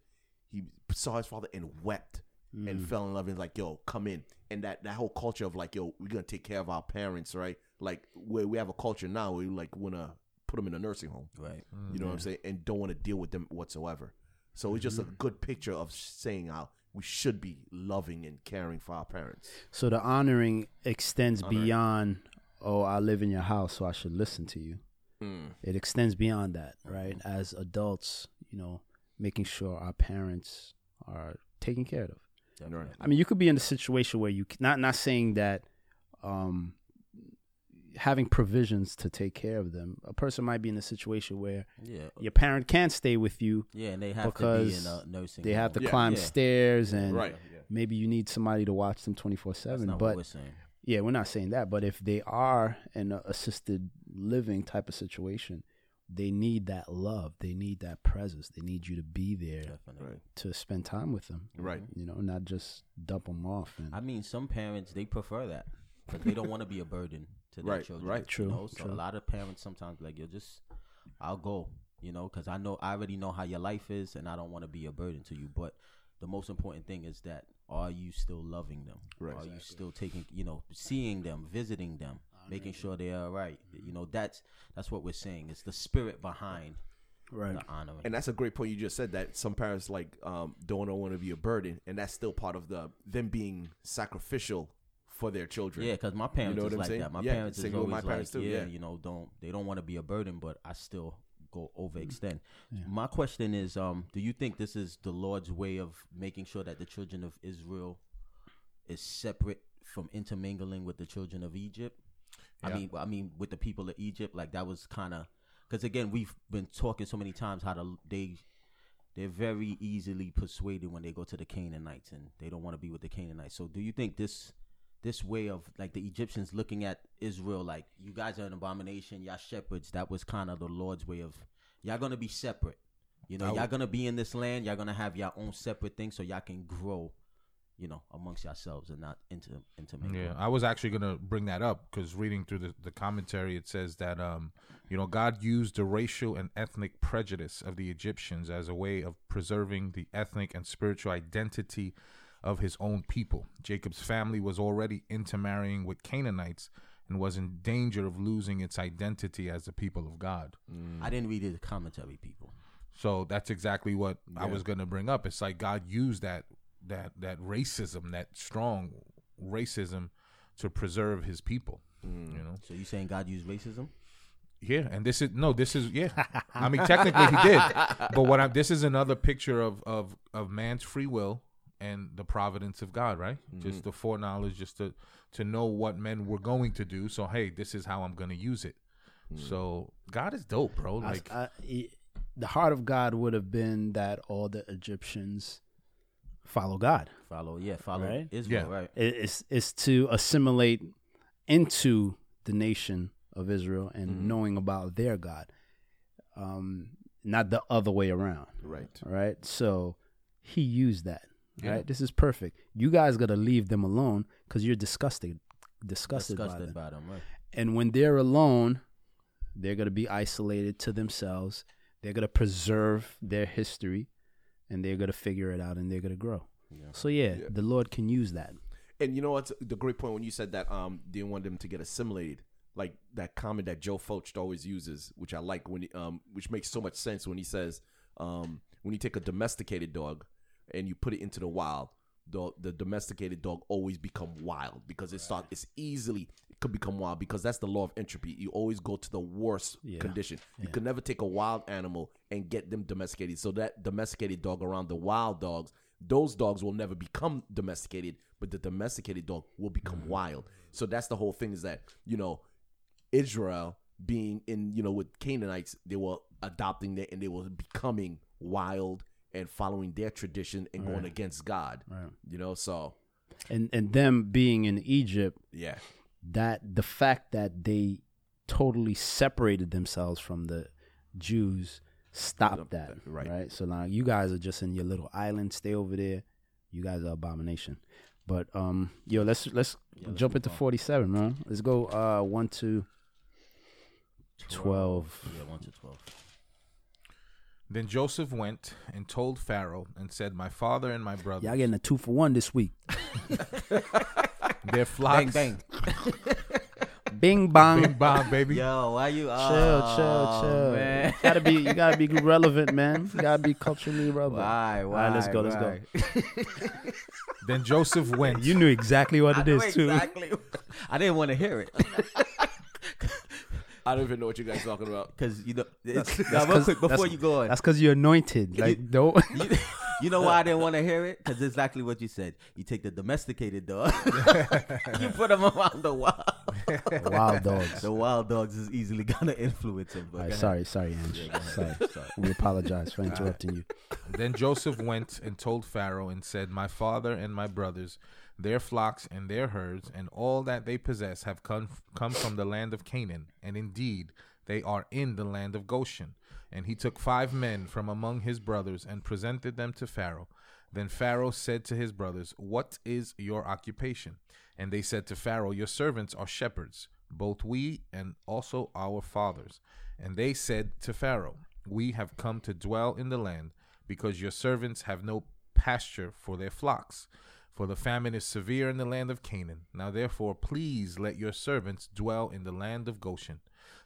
he saw his father and wept and mm. fell in love and like, yo, come in. And that, that whole culture of like, yo, we're gonna take care of our parents, right? Like where we have a culture now where we like wanna put them in a nursing home. Right. You know what I'm mm. saying? And don't want to deal with them whatsoever. So it's just a good picture of saying how we should be loving and caring for our parents. So the honoring extends beyond, oh, I live in your house, so I should listen to you. It extends beyond that, right? As adults, you know, making sure our parents are taken care of. Right. I mean, you could be in a situation where you not not saying that um, having provisions to take care of them. A person might be in a situation where Yeah. your parent can't stay with you. Yeah, and they have Because to be in a nursing. They have to. Yeah. climb Yeah. stairs and Right. maybe you need somebody to watch them 24 That's 7. not what But we're saying. yeah, we're not saying that. But if they are in an assisted living type of situation, they need that love. They need that presence. They need you to be there Right. to spend time with them. Right. You know, not just dump them off. And I mean, some parents they prefer that because they don't want to be a burden to their Right, children. right. True, You know? So true. a lot of parents sometimes be like, "Yo, just I'll go," you know, because I know I already know how your life is, and I don't want to be a burden to you. But the most important thing is that are you still loving them? Right. Are you still taking, you know, seeing them, visiting them, making sure they are all right? You know, that's that's what we're saying. It's the spirit behind right. the honoring. And that's a great point you just said that some parents like um, don't want to be a burden, and that's still part of the them being sacrificial for their children. Yeah, because my parents you know is what I'm like saying? that. My Yeah, parents is always my like, parents too, yeah, yeah. you know, don't they don't want to be a burden, but I still go overextend. Yeah. My question is, um, do you think this is the Lord's way of making sure that the children of Israel is separate from intermingling with the children of Egypt? I mean, I mean, with the people of Egypt, like that was kind of because again, we've been talking so many times how the, they they're very easily persuaded when they go to the Canaanites and they don't want to be with the Canaanites. So, do you think this this way of like the Egyptians looking at Israel like you guys are an abomination, y'all shepherds? That was kind of the Lord's way of y'all gonna be separate. You know, I y'all would- gonna be in this land. Y'all gonna have your own separate thing, so y'all can grow. You know, amongst yourselves and not into intermingle. Yeah, I was actually gonna bring that up because reading through the, the commentary, it says that um, you know, God used the racial and ethnic prejudice of the Egyptians as a way of preserving the ethnic and spiritual identity of His own people. Jacob's family was already intermarrying with Canaanites and was in danger of losing its identity as the people of God. I didn't read the commentary, people. So that's exactly what I was going to bring up. It's like God used that that that racism, that strong racism, to preserve His people. Mm. You know. So you saying God used racism? Yeah, and this is no, this is yeah. I mean, technically he did, <laughs> but what I'm this is another picture of of of man's free will and the providence of God, right? Just the foreknowledge, just to to know what men were going to do. So hey, this is how I'm going to use it. So God is dope, bro. Like I- I- the heart of God would have been that all the Egyptians follow God. Follow, yeah, follow Right? Israel, Yeah. right? It- It's it's to assimilate into the nation of Israel and Mm-hmm. knowing about their God, um, not the other way around. Right. Right. so he used that. Yeah. Right, this is perfect. You guys got to leave them alone because you're disgusted, disgusted, by them. by them, right? And when they're alone, they're going to be isolated to themselves. They're going to preserve their history and they're going to figure it out and they're going to grow. Yeah. So, yeah, Yeah. the Lord can use that. And you know what's the great point when you said that um didn't want them to get assimilated, like that comment that Joe Focht always uses, which I like when he, um which makes so much sense when he says um when you take a domesticated dog and you put it into the wild, the the domesticated dog always become wild because it start it's easily it could become wild because that's the law of entropy. You always go to the worst Yeah. condition. You can never take a wild animal and get them domesticated. So that domesticated dog around the wild dogs, those dogs will never become domesticated, but the domesticated dog will become mm-hmm. wild. So that's the whole thing is that, you know, Israel being in, you know, with Canaanites, they were adopting that and they were becoming wild and following their tradition and going against God. Right. You know, so And and them being in Egypt, yeah. that the fact that they totally separated themselves from the Jews stopped that. Right. Right. So now you guys are just in your little island. Stay over there. You guys are abomination. But um, yo, let's let's let's jump into forty seven, man. Let's go uh one to twelve. Yeah, one to twelve. Then Joseph went and told Pharaoh and said, My father and my brothers, Y'all getting a two for one this week. their flocks. Bang bang. <laughs> Bing bong. Bing bong, baby. Yo, why you? Chill, oh, chill, chill. Man. You gotta be, you gotta be relevant, man. You gotta be culturally relevant. Why? Why? right, let's go, let's go. Then Joseph went. You knew exactly what I it know is too. exactly. <laughs> I didn't want to hear it <laughs> I don't even know what you guys talking about. because you know. <laughs> It's, That's now, real 'cause- quick before you go on, That's because you're anointed. Like <laughs> don't. you, you know why I didn't want to hear it? Because exactly what you said. You take the domesticated dog, <laughs> you put them around the wild. Wild dogs. The wild dogs is easily gonna influence him. But All go right, sorry, sorry, Ange. sorry. We apologize for interrupting you. Then Joseph went and told Pharaoh and said, My father and my brothers, their flocks and their herds, and all that they possess have come, come from the land of Canaan, and indeed they are in the land of Goshen. And he took five men from among his brothers and presented them to Pharaoh. Then Pharaoh said to his brothers, What is your occupation? And they said to Pharaoh, Your servants are shepherds, both we and also our fathers. And they said to Pharaoh, We have come to dwell in the land, because your servants have no pasture for their flocks. For the famine is severe in the land of Canaan. Now therefore, please let your servants dwell in the land of Goshen.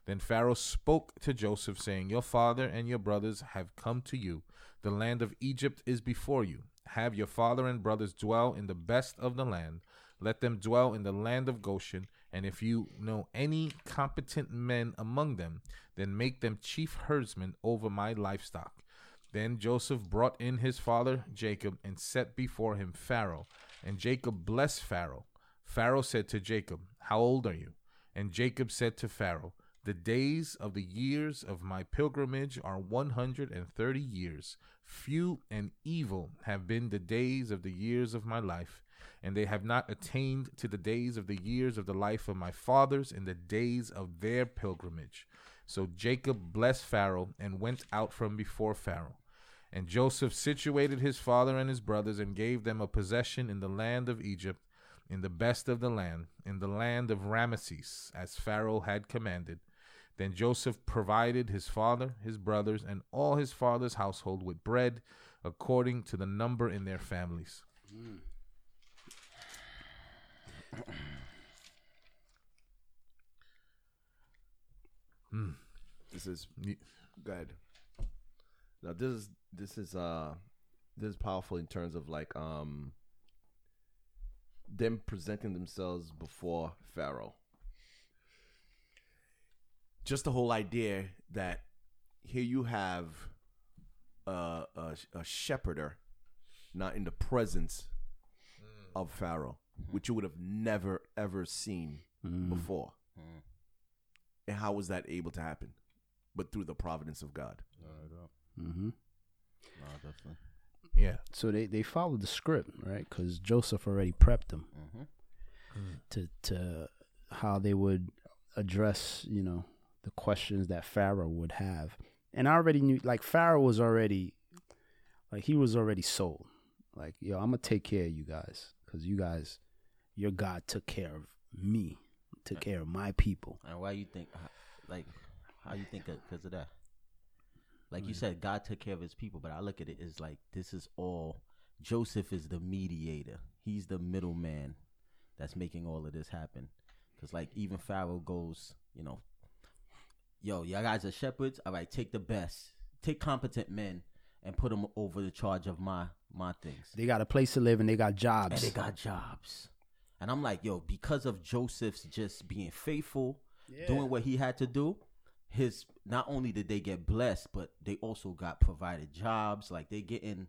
Then Pharaoh spoke to Joseph, saying, Your father and your brothers have come to you. The land of Egypt is before you. Have your father and brothers dwell in the best of the land. Let them dwell in the land of Goshen. And if you know any competent men among them, then make them chief herdsmen over my livestock. Then Joseph brought in his father Jacob and set before him Pharaoh. And Jacob blessed Pharaoh. Pharaoh said to Jacob, How old are you? And Jacob said to Pharaoh, The days of the years of my pilgrimage are one hundred and thirty years. Few and evil have been the days of the years of my life, and they have not attained to the days of the years of the life of my fathers in the days of their pilgrimage. So Jacob blessed Pharaoh and went out from before Pharaoh. And Joseph situated his father and his brothers and gave them a possession in the land of Egypt, in the best of the land, in the land of Ramesses, as Pharaoh had commanded. Then Joseph provided his father, his brothers, and all his father's household with bread, according to the number in their families. Mm. This is Ye- good. Now this is this is uh this is powerful in terms of like um them presenting themselves before Pharaoh. Just the whole idea that here you have a, a, a shepherder not in the presence of Pharaoh, which you would have never ever seen before. And how was that able to happen? But through the providence of God. Hmm No, definitely. Yeah. So they they followed the script, right? Because Joseph already prepped them Mm-hmm. to to how they would address, you know, the questions that Pharaoh would have. And I already knew, like Pharaoh was already, like he was already sold. Like, yo, I'm gonna take care of you guys because you guys, your God took care of me, took care of my people. And why you think, like, how you think because of that? Like you said, God took care of His people, but I look at it as like this is all. Joseph is the mediator. He's the middleman that's making all of this happen. Because like even Pharaoh goes, you know, yo, y'all guys are shepherds. All right, take the best, take competent men, and put them over the charge of my my things. They got a place to live and they got and jobs. they got jobs. And I'm like, yo, because of Joseph's just being faithful, doing what he had to do, his not only did they get blessed, but they also got provided jobs. Like they getting,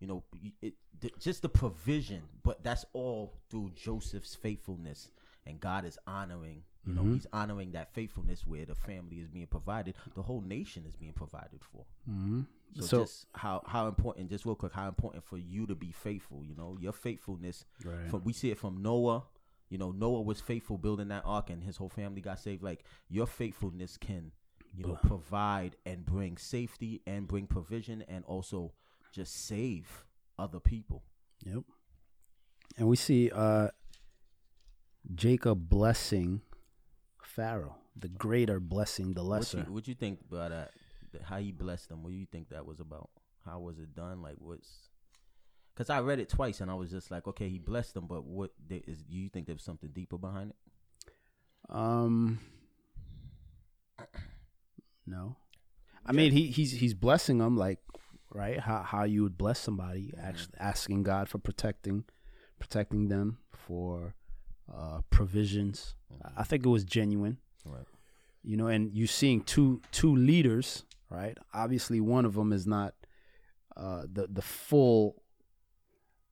you know, it, th- just the provision. But that's all through Joseph's faithfulness, and God is honoring. You know, He's honoring that faithfulness where the family is being provided, the whole nation is being provided for. hmm So, So- just how how important, just real quick, how important for you to be faithful. You know, your faithfulness. Right. From we see it from Noah. You know, Noah was faithful building that ark, and his whole family got saved. Like your faithfulness can, you know, provide and bring safety and bring provision, and also just save other people. Yep. And we see uh Jacob blessing Pharaoh, the greater blessing the What lesser. you, what you think about that? that- How he blessed them? What do you think that was about? How was it done? Like what's? Because I read it twice, and I was just like, okay, he blessed them, but what there is? Do you think there's something deeper behind it? Um No. I mean he he's he's blessing them like right how how you would bless somebody actually asking God for protecting protecting them for uh provisions. I think it was genuine. Right. you know, and you're seeing two two leaders, right? Obviously, one of them is not uh, the the full,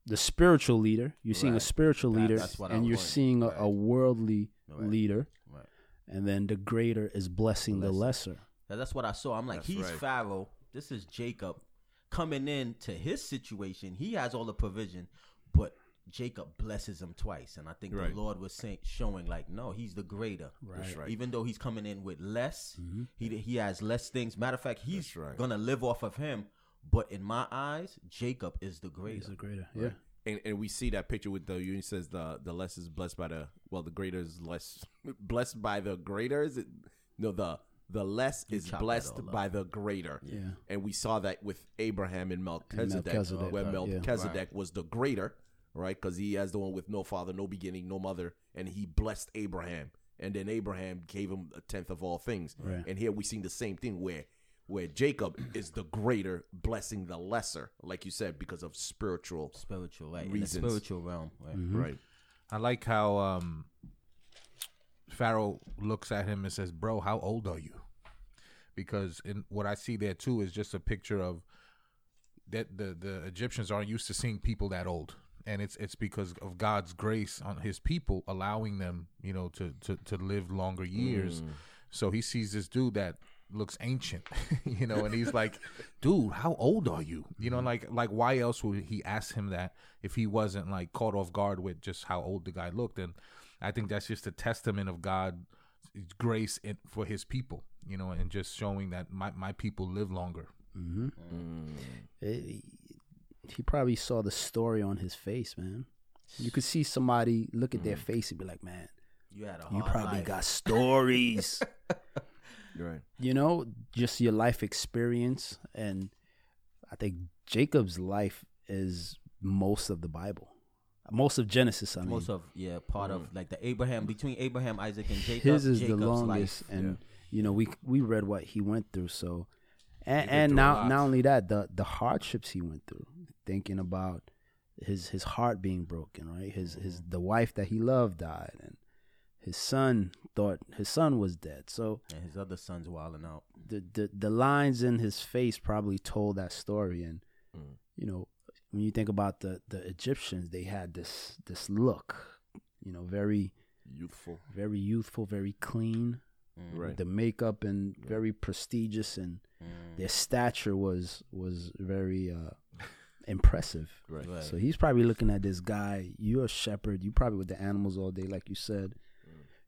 the spiritual leader. You're seeing a Right. spiritual That- leader, that's what I and you're seeing a, right. a worldly Right. leader, Right. and then the greater is blessing the lesser. Now, that's what I saw. I'm like, That's he's right. Pharaoh. This is Jacob coming in to his situation. He has all the provision, but Jacob blesses him twice. And I think Right. the Lord was saying, showing like, no, he's the greater. Right. right. Even though he's coming in with less, mm-hmm. he he has less things. Matter of fact, he's right. gonna live off of him. But in my eyes, Jacob is the He's greater. the greater. Yeah. and, and we see that picture with the you says the the less is blessed by the well the greater is less <laughs> blessed by the greater is it no the the less is blessed by the greater Yeah. and we saw that with Abraham and Melchizedek, Melchizedek, when right, yeah. Melchizedek was the greater right because he has the one with no father no beginning no mother and he blessed Abraham and then Abraham gave him a tenth of all things Right. and here we see the same thing where where Jacob is the greater blessing the lesser like you said because of spiritual Spiritual, right? In the Reasons. spiritual realm, right? right I like how um, Pharaoh looks at him and says, "Bro, how old are you?" Because in what I see there too is just a picture of that the the Egyptians aren't used to seeing people that old, and it's it's because of God's grace on His people, allowing them, you know, to to to live longer years. Mm. So he sees this dude that looks ancient, <laughs> you know, and he's like, "Dude, how old are you?" You know, mm. like like why else would he ask him that if he wasn't like caught off guard with just how old the guy looked? And I think that's just a testament of God grace in, for his people, you know, and just showing that my my people live longer. Mm-hmm. Mm. It- he probably saw the story on his face, man. You could see somebody look at their mm. face and be like, "Man, You had a you probably life. got stories." <laughs> right you know, just your life experience. And I think Jacob's life is most of the Bible, most of Genesis. I mean, most of yeah part of mm. like the Abraham between Abraham, Isaac, and Jacob. his is Jacob's the longest. life. And you know, we we read what he went through. So, and, and now not only that, the the hardships he went through, thinking about his his heart being broken, right? His his the wife that he loved died, and his son thought his son was dead. So and his other son's wilding out. the, the the lines in his face probably told that story and Mm. you know when you think about the the Egyptians they had this this look you know very youthful very youthful very clean Mm. right. The makeup and very prestigious and Mm. their stature was was very uh impressive. Right. Right. so he's probably looking at this guy. You're a shepherd. You probably with the animals all day like you said.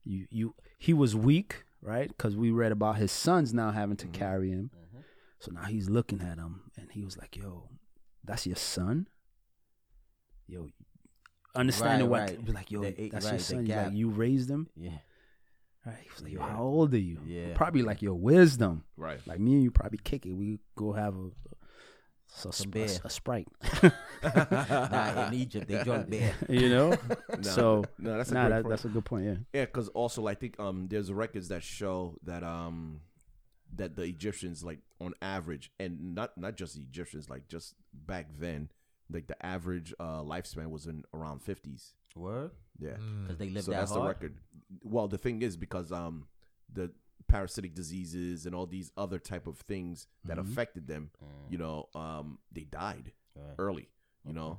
You you he was weak right? Because we read about his sons now having to carry him. Mhm. so now he's looking at him and he was like yo that's your son? Yo understanding Right, what right. be like yo The that's right, your son. Like you raised him? Yeah. Right he was like yo Yeah. how old are you Yeah. probably like your wisdom right like me and you probably kick it we go have a a, a, beer. a sprite <laughs> nah, in <laughs> Egypt they drunk beer. you know <laughs> No, so no that's a nah, that, that's a good point yeah Yeah, because also I think um there's records that show that um that the Egyptians like on average and not not just the Egyptians like just back then Like the average uh, lifespan was in around fifties. Word, Yeah. because they live so that that's hard. the record. Well, the thing is because um the parasitic diseases and all these other type of things that Mhm. affected them, Mm, you know, um they died right. early, you know.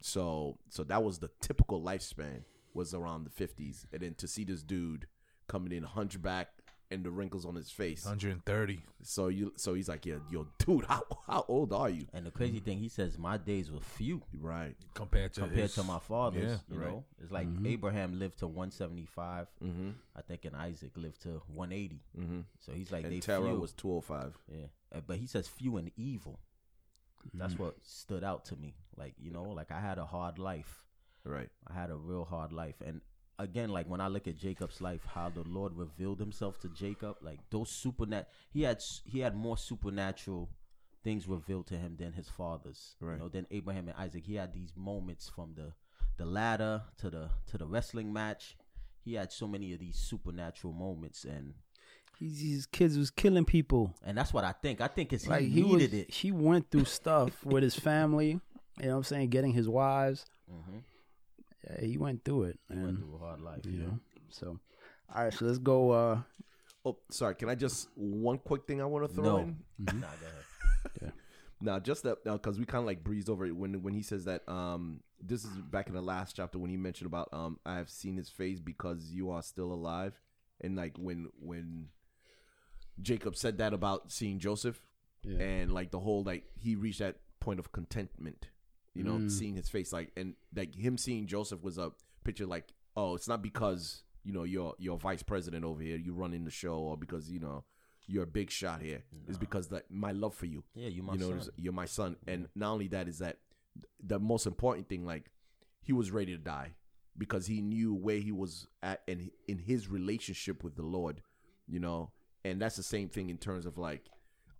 So so that was the typical lifespan was around the 50s. And then to see this dude coming in hunchback and the wrinkles on his face. 130. So you so he's like, "Yeah, yo dude, how how old are you?" And the crazy thing, he says, my days were few Right. compared to compared his- to my father's. Yeah, you right. know, it's like Mhm. Abraham lived to 175. Mhm. I think, and Isaac lived to 180. Mhm. So he's like, they And Terah few. was 205. Yeah, Uh, but he says few and evil. Mm-hmm. That's what stood out to me. Like you know, like I had a hard life. Right. I had a real hard life, and again, like when I look at Jacob's life, how the Lord revealed Himself to Jacob, like those supernat, he had he had more supernatural things revealed to him than his fathers. Right. You know, than Abraham and Isaac. He had these moments from the the ladder to the to the wrestling match. He had so many of these supernatural moments, and He's, these kids was killing people. and that's what I think. I think it's Like he needed was, it. he went through stuff with his family. You know what I'm saying? Getting his wives. hmm Yeah, he went through it. He went and, through a hard life. you know. So, all right. So let's go. Uh, Oh, sorry. Can I just one quick thing I want to throw No. in? Nah, go ahead. <laughs> Now, just that because we kind of like breezed over it when when he says that. Um, this is back in the last chapter when he mentioned about um, I have seen his face because you are still alive, and like when when Jacob said that about seeing Joseph, Yeah. and like the whole like he reached that point of contentment, you know, Mm. seeing his face like and like him seeing Joseph was a picture like oh it's not because you know you're you're vice president over here you're running the show or because you know you're a big shot here. It's because that my love for you. Yeah, you my you know son. you're my son. And not only that is that the most important thing like he was ready to die because he knew where he was at and in his relationship with the lord you know? And that's the same thing in terms of like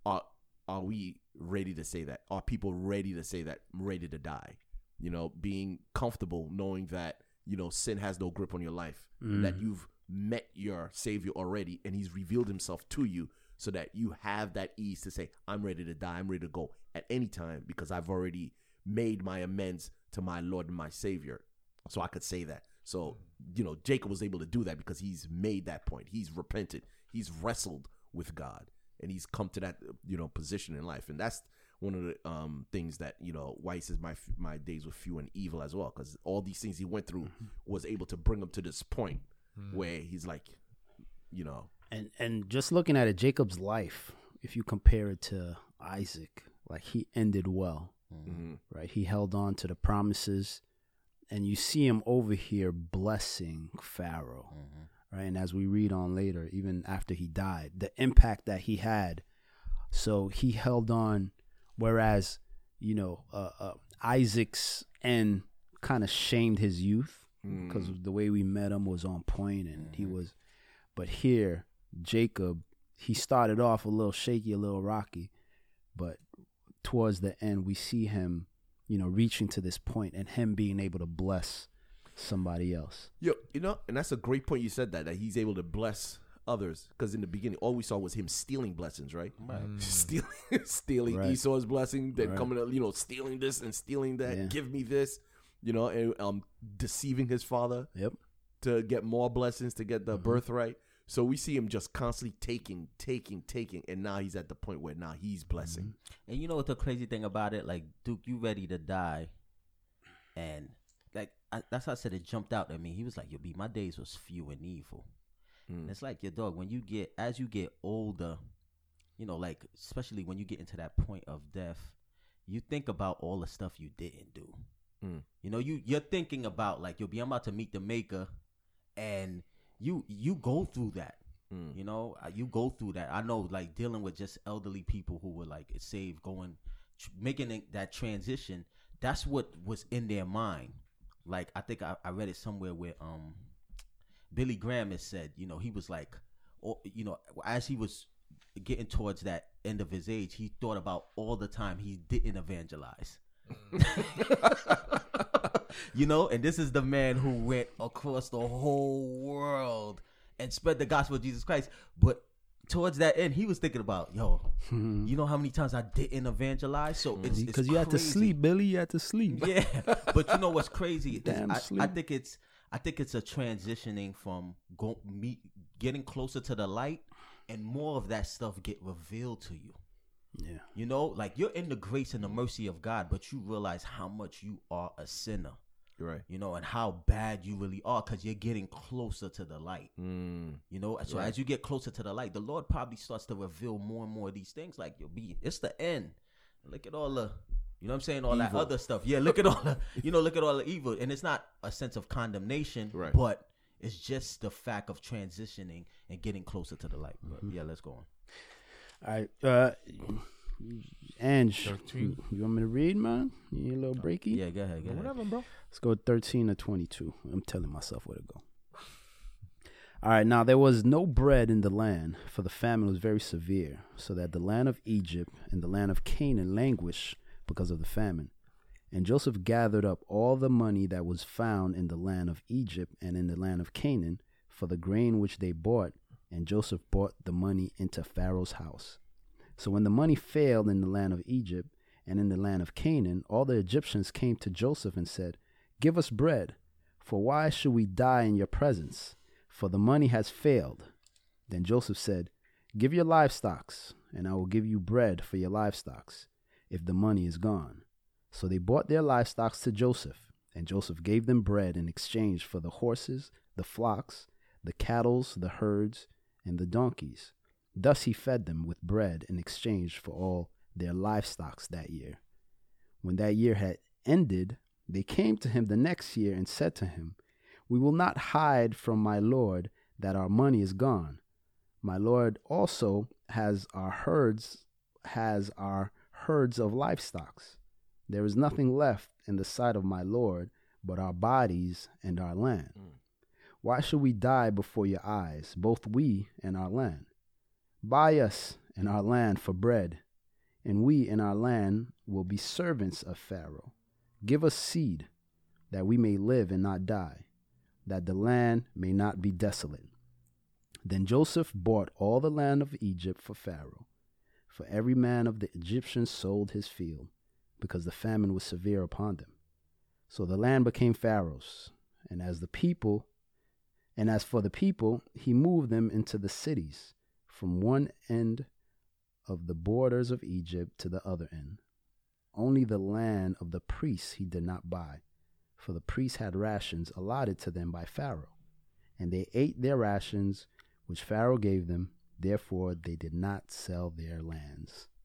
are are we ready to say that? Are people ready to say that ready to die? You know being comfortable knowing that you know sin has no grip on your life mm. that you've met your savior already and he's revealed himself to you so that you have that ease to say i'm ready to die. I'm ready to go at any time because i've already made my amends to my lord and my savior. So i could say that. So you know jacob was able to do that because he's made that point. He's repented. He's wrestled with god and he's come to that you know position in life. And that's one of the um, things that you know why he says my my days were few and evil as well because all these things he went through was able to bring him to this point where he's like you know. And and just looking at it, Jacob's life, if you compare it to Isaac, like he ended well, mhm, right? He held on to the promises, and you see him over here blessing Pharaoh, Mm-hmm. Right? And as we read on later, even after he died, the impact that he had. So he held on, whereas you know uh, uh, Isaac's end kind of shamed his youth because the way we met him was on point, and he was. But here, Jacob, he started off a little shaky, a little rocky, but towards the end, we see him, you know, reaching to this point and him being able to bless somebody else. Yo, you know, and that's a great point you said that that he's able to bless others because in the beginning all we saw was him stealing blessings, right? Right. <laughs> stealing, stealing Right. Esau's blessing, then Right. coming, up, you know, stealing this and stealing that. Yeah. Give me this, you know, and um, deceiving his father Yep. to get more blessings to get Mm-hmm. the birthright. So we see him just constantly taking, taking, taking, and now he's at the point where now he's blessing. Mm-hmm. And you know what the crazy thing about it? Like Duke, you ready to die, and like I, that's how I said it jumped out at me. He was like, "Yo, be my days was few and evil." Mm. And it's like your dog when you get as you get older, you know, like especially when you get into that point of death, you think about all the stuff you didn't do. Mm. You know, you you're thinking about like you'll be I'm about to meet the maker, and you you go through that. Mm. You know, uh, you go through that. I know, like dealing with just elderly people who were like saved, going, tr- making that transition. That's what was in their mind. Like I think I, I read it somewhere where um, Billy Graham has said, you know, he was like, or you know, as he was getting towards that end of his age, he thought about all the time he didn't evangelize. Mm. <laughs> you know, and this is the man who went across the whole world and spread the gospel of Jesus Christ. But towards that end, he was thinking about, yo, hmm. you know how many times I didn't evangelize? So hmm. it's Because you had to sleep, Billy. You had to sleep. Yeah, but you know what's crazy? Damn I, I think it's I think it's a transitioning from go meet getting closer to the light, and more of that stuff get revealed to you. Yeah. You know, like you're in the grace and the mercy of God, but you realize how much you are a sinner. Right. You know, and how bad you really are because you're getting closer to the light. Mm. You know, so as you get closer to the light, the Lord probably starts to reveal more and more of these things. Like you'll be, it's the end. Look at all the, you know what I'm saying, all that other stuff. Yeah, look at all the, you know, look at all the evil, and it's not a sense of condemnation, Right. but it's just the fact of transitioning and getting closer to the light. But yeah, let's go on. All right. Uh, Ange, you, you want me to read, man? You need a little breaky? Yeah, go ahead, go ahead. Whatever, bro. Let's go 13 to 22. I'm telling myself where to go. All right, now there was no bread in the land, for the famine was very severe, so that the land of Egypt and the land of Canaan languished because of the famine. And Joseph gathered up all the money that was found in the land of Egypt and in the land of Canaan for the grain which they bought, and Joseph brought the money into Pharaoh's house. So when the money failed in the land of Egypt and in the land of Canaan, all the Egyptians came to Joseph and said, Give us bread, for why should we die in your presence? For the money has failed. Then Joseph said, Give your livestocks, and I will give you bread for your livestocks, if the money is gone. So they bought their livestocks to Joseph, and Joseph gave them bread in exchange for the horses, the flocks, the cattle, the herds, and the donkeys. Thus he fed them with bread in exchange for all their livestocks that year. When that year had ended, they came to him the next year and said to him, We will not hide from my lord that our money is gone. My lord also has our herds has our herds of livestocks. There is nothing left in the sight of my lord but our bodies and our land. Mm. Why should we die before your eyes, both we and our land? Buy us and our land for bread, and we and our land will be servants of Pharaoh. Give us seed, that we may live and not die, that the land may not be desolate. Then Joseph bought all the land of Egypt for Pharaoh, for every man of the Egyptians sold his field, because the famine was severe upon them. So the land became Pharaoh's, and as the people, and as for the people, he moved them into the cities, from one end of the borders of Egypt to the other end. Only the land of the priests he did not buy, for the priests had rations allotted to them by Pharaoh, and they ate their rations which Pharaoh gave them, therefore they did not sell their lands. <sighs>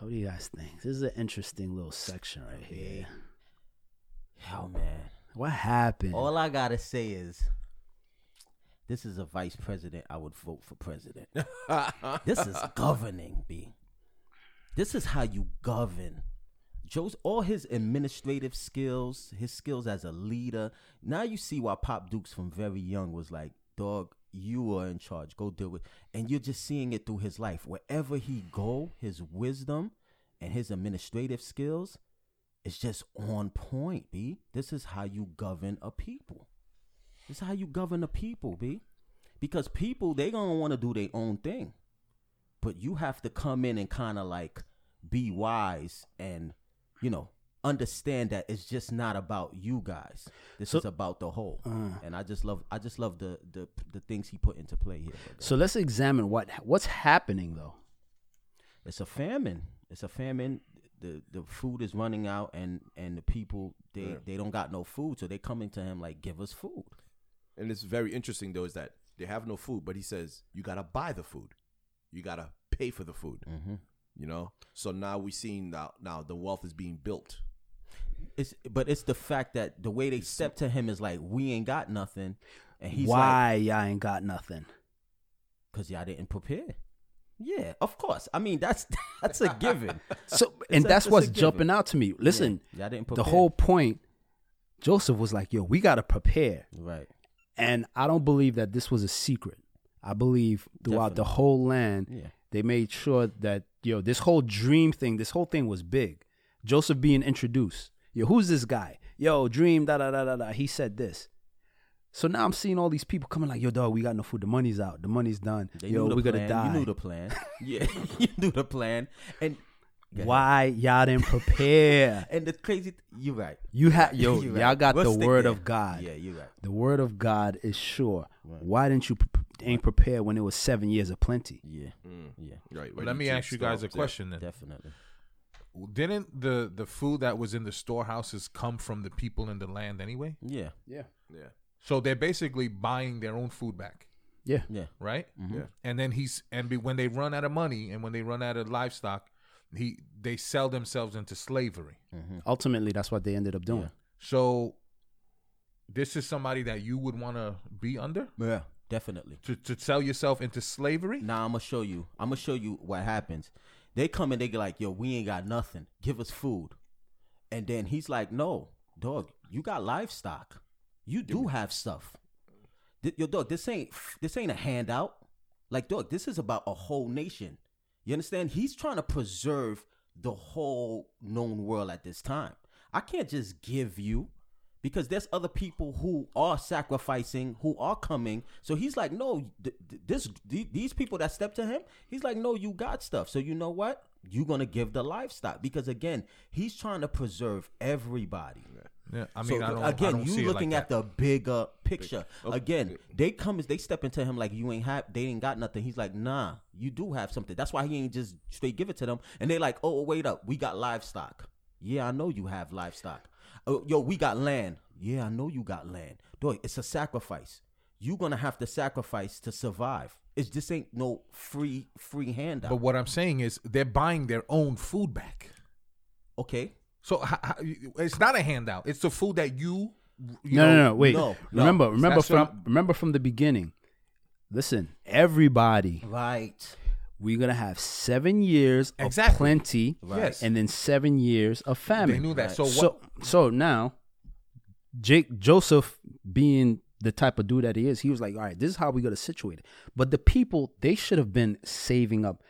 What do you guys think? This is an interesting little section right here. Oh man, What happened? all I gotta say is, this is a vice president. I would vote for president. <laughs> this is governing, B. This is how you govern. Joe's all his administrative skills, his skills as a leader. Now you see why Pop Dukes from very young was like, dog, you are in charge. Go deal with. And you're just seeing it through his life. Wherever he go, his wisdom and his administrative skills is just on point, B. This is how you govern a people. This is how you govern a people, B. Because people, they gonna want to do their own thing but you have to come in and kind of like be wise and you know understand that it's just not about you guys this So- is about the whole Uh. and i just love i just love the the the things he put into play here. So let's examine what what's happening though. it's a famine it's a famine the the food is running out and and the people they Yeah. they don't got no food so they coming to him like give us food And it's very interesting though is that they have no food, but he says you gotta buy the food, you gotta pay for the food. mm-hmm. You know, so now we seeing now now the wealth is being built. It's but it's the fact that the way they step to him is like we ain't got nothing and he's like Why y'all ain't got nothing? Cause y'all didn't prepare. Yeah, of course. I mean, that's <laughs> that's a given. <laughs> So and a- that's what's jumping out to me. Listen, Yeah, y'all didn't the whole point. Joseph was like, "Yo, we got to prepare," right. and I don't believe that this was a secret. I believe throughout the whole land, Yeah. they made sure that yo, this whole dream thing, this whole thing was big. Joseph being introduced. Yo, who's this guy? Yo, dream, da da da da da. He said this. So now I'm seeing all these people coming like, yo, dog, we got no food. The money's out. The money's done. They yo, we plan. gotta die. You knew the plan. <laughs> yeah, <laughs> you knew the plan. And Why y'all didn't prepare? <laughs> and the crazy, th- you're right. You have yo, You're right. y'all got We'll the word there. of God. Yeah, you're right. The word of God is sure. Right. Why didn't you pre- ain't prepare when it was seven years of plenty? Yeah, Mm. yeah, Right. Let me ask you guys a question then. definitely. Didn't the the food that was in the storehouses come from the people in the land anyway? Yeah, Yeah, Yeah. So they're basically buying their own food back, yeah. yeah. right? Mhm. Yeah. And then he's and be, when they run out of money and when they run out of livestock, he they sell themselves into slavery. Mhm. Ultimately, that's what they ended up doing. Yeah. So this is somebody that you would want to be under Yeah, definitely. to to sell yourself into slavery. Now I'm gonna show you. I'm gonna show you what happens. They come and they get like, "Yo, we ain't got nothing. Give us food." And then he's like, "No, dog, you got livestock. You do have stuff. Th- Yo, dog, this ain't this ain't a handout. Like, dog, this is about a whole nation. You understand? He's trying to preserve the whole known world at this time. I can't just give you because there's other people who are sacrificing, who are coming. So he's like, no, th- th- this th- these people that step to him, he's like, no, you got stuff. So you know what? You're gonna give the livestock because again, he's trying to preserve everybody. Yeah, I So mean, I don't, again, I don't you see it looking like at that. the bigger picture. Again, they come as they step into him like you ain't have they ain't got nothing. He's like, nah, you do have something. That's why he ain't just straight give it to them. And they like, oh wait up, we got livestock. Yeah, I know you have livestock. Oh, yo, we got land. Yeah, I know you got land. Dog, it's a sacrifice. You're gonna have to sacrifice to survive. It's this ain't no free free handout. But what I'm saying is they're buying their own food back. okay. So ho- ho- it's not a handout. It's the food that you. you no, know, no, no. Wait. no, no. remember, remember from I'm- remember from the beginning. Listen, everybody, Right. We're gonna have seven years Exactly. of plenty, Right. Yes. and then seven years of famine. They knew that. Right. So what? So, so now, Jake Joseph being the type of dude that he is, he was like, "All right, this is how we gonna situate it." But the people, they should have been saving up.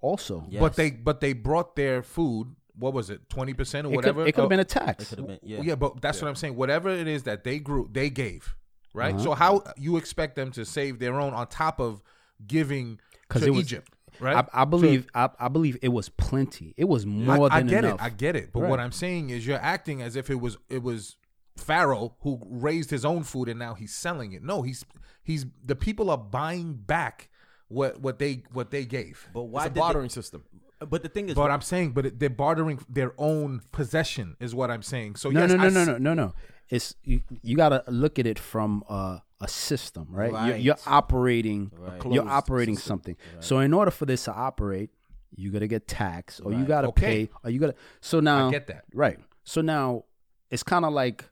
Also, Yes. But they but they brought their food. What was it? Twenty percent or it could, whatever. it could have of- been a It tax. could been yeah. Yeah, but that's what I'm saying. Whatever it is that they grew, they gave, right? Uh-huh. So how you expect them to save their own on top of giving 'Cause to it was- Egypt, right? I, I believe. I, I believe it was plenty. It was I, more I than get enough. it. I get it. But Right. what I'm saying is, you're acting as if it was it was Pharaoh who raised his own food and now he's selling it. No, he's he's the people are buying back what what they what they gave. But It's why a did they- bartering system. but the thing is But I'm saying, but it- they're bartering their own possession, is what I'm saying. So no, yes, no, I no, no, no, no, no. It's you, you got to look at it from uh, a system, right? You're, you're operating. Right. You're operating something. So in order for this to operate, you got to get taxed, or you got to Okay. pay, or you got to. So now, I get that. right? So now, it's kind of like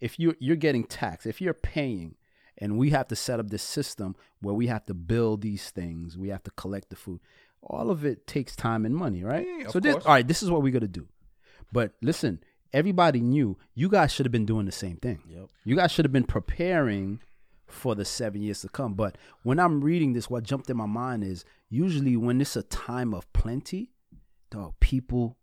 if you you're getting taxed, if you're paying, and we have to set up this system where we have to build these things, we have to collect the food. All of it takes time and money, right? Yeah, so this, all right, this is what we're gonna do. But listen, everybody knew you guys should have been doing the same thing. Yep. You guys should have been preparing for the seven years to come. But when I'm reading this, what jumped in my mind is usually when it's a time of plenty, dog, people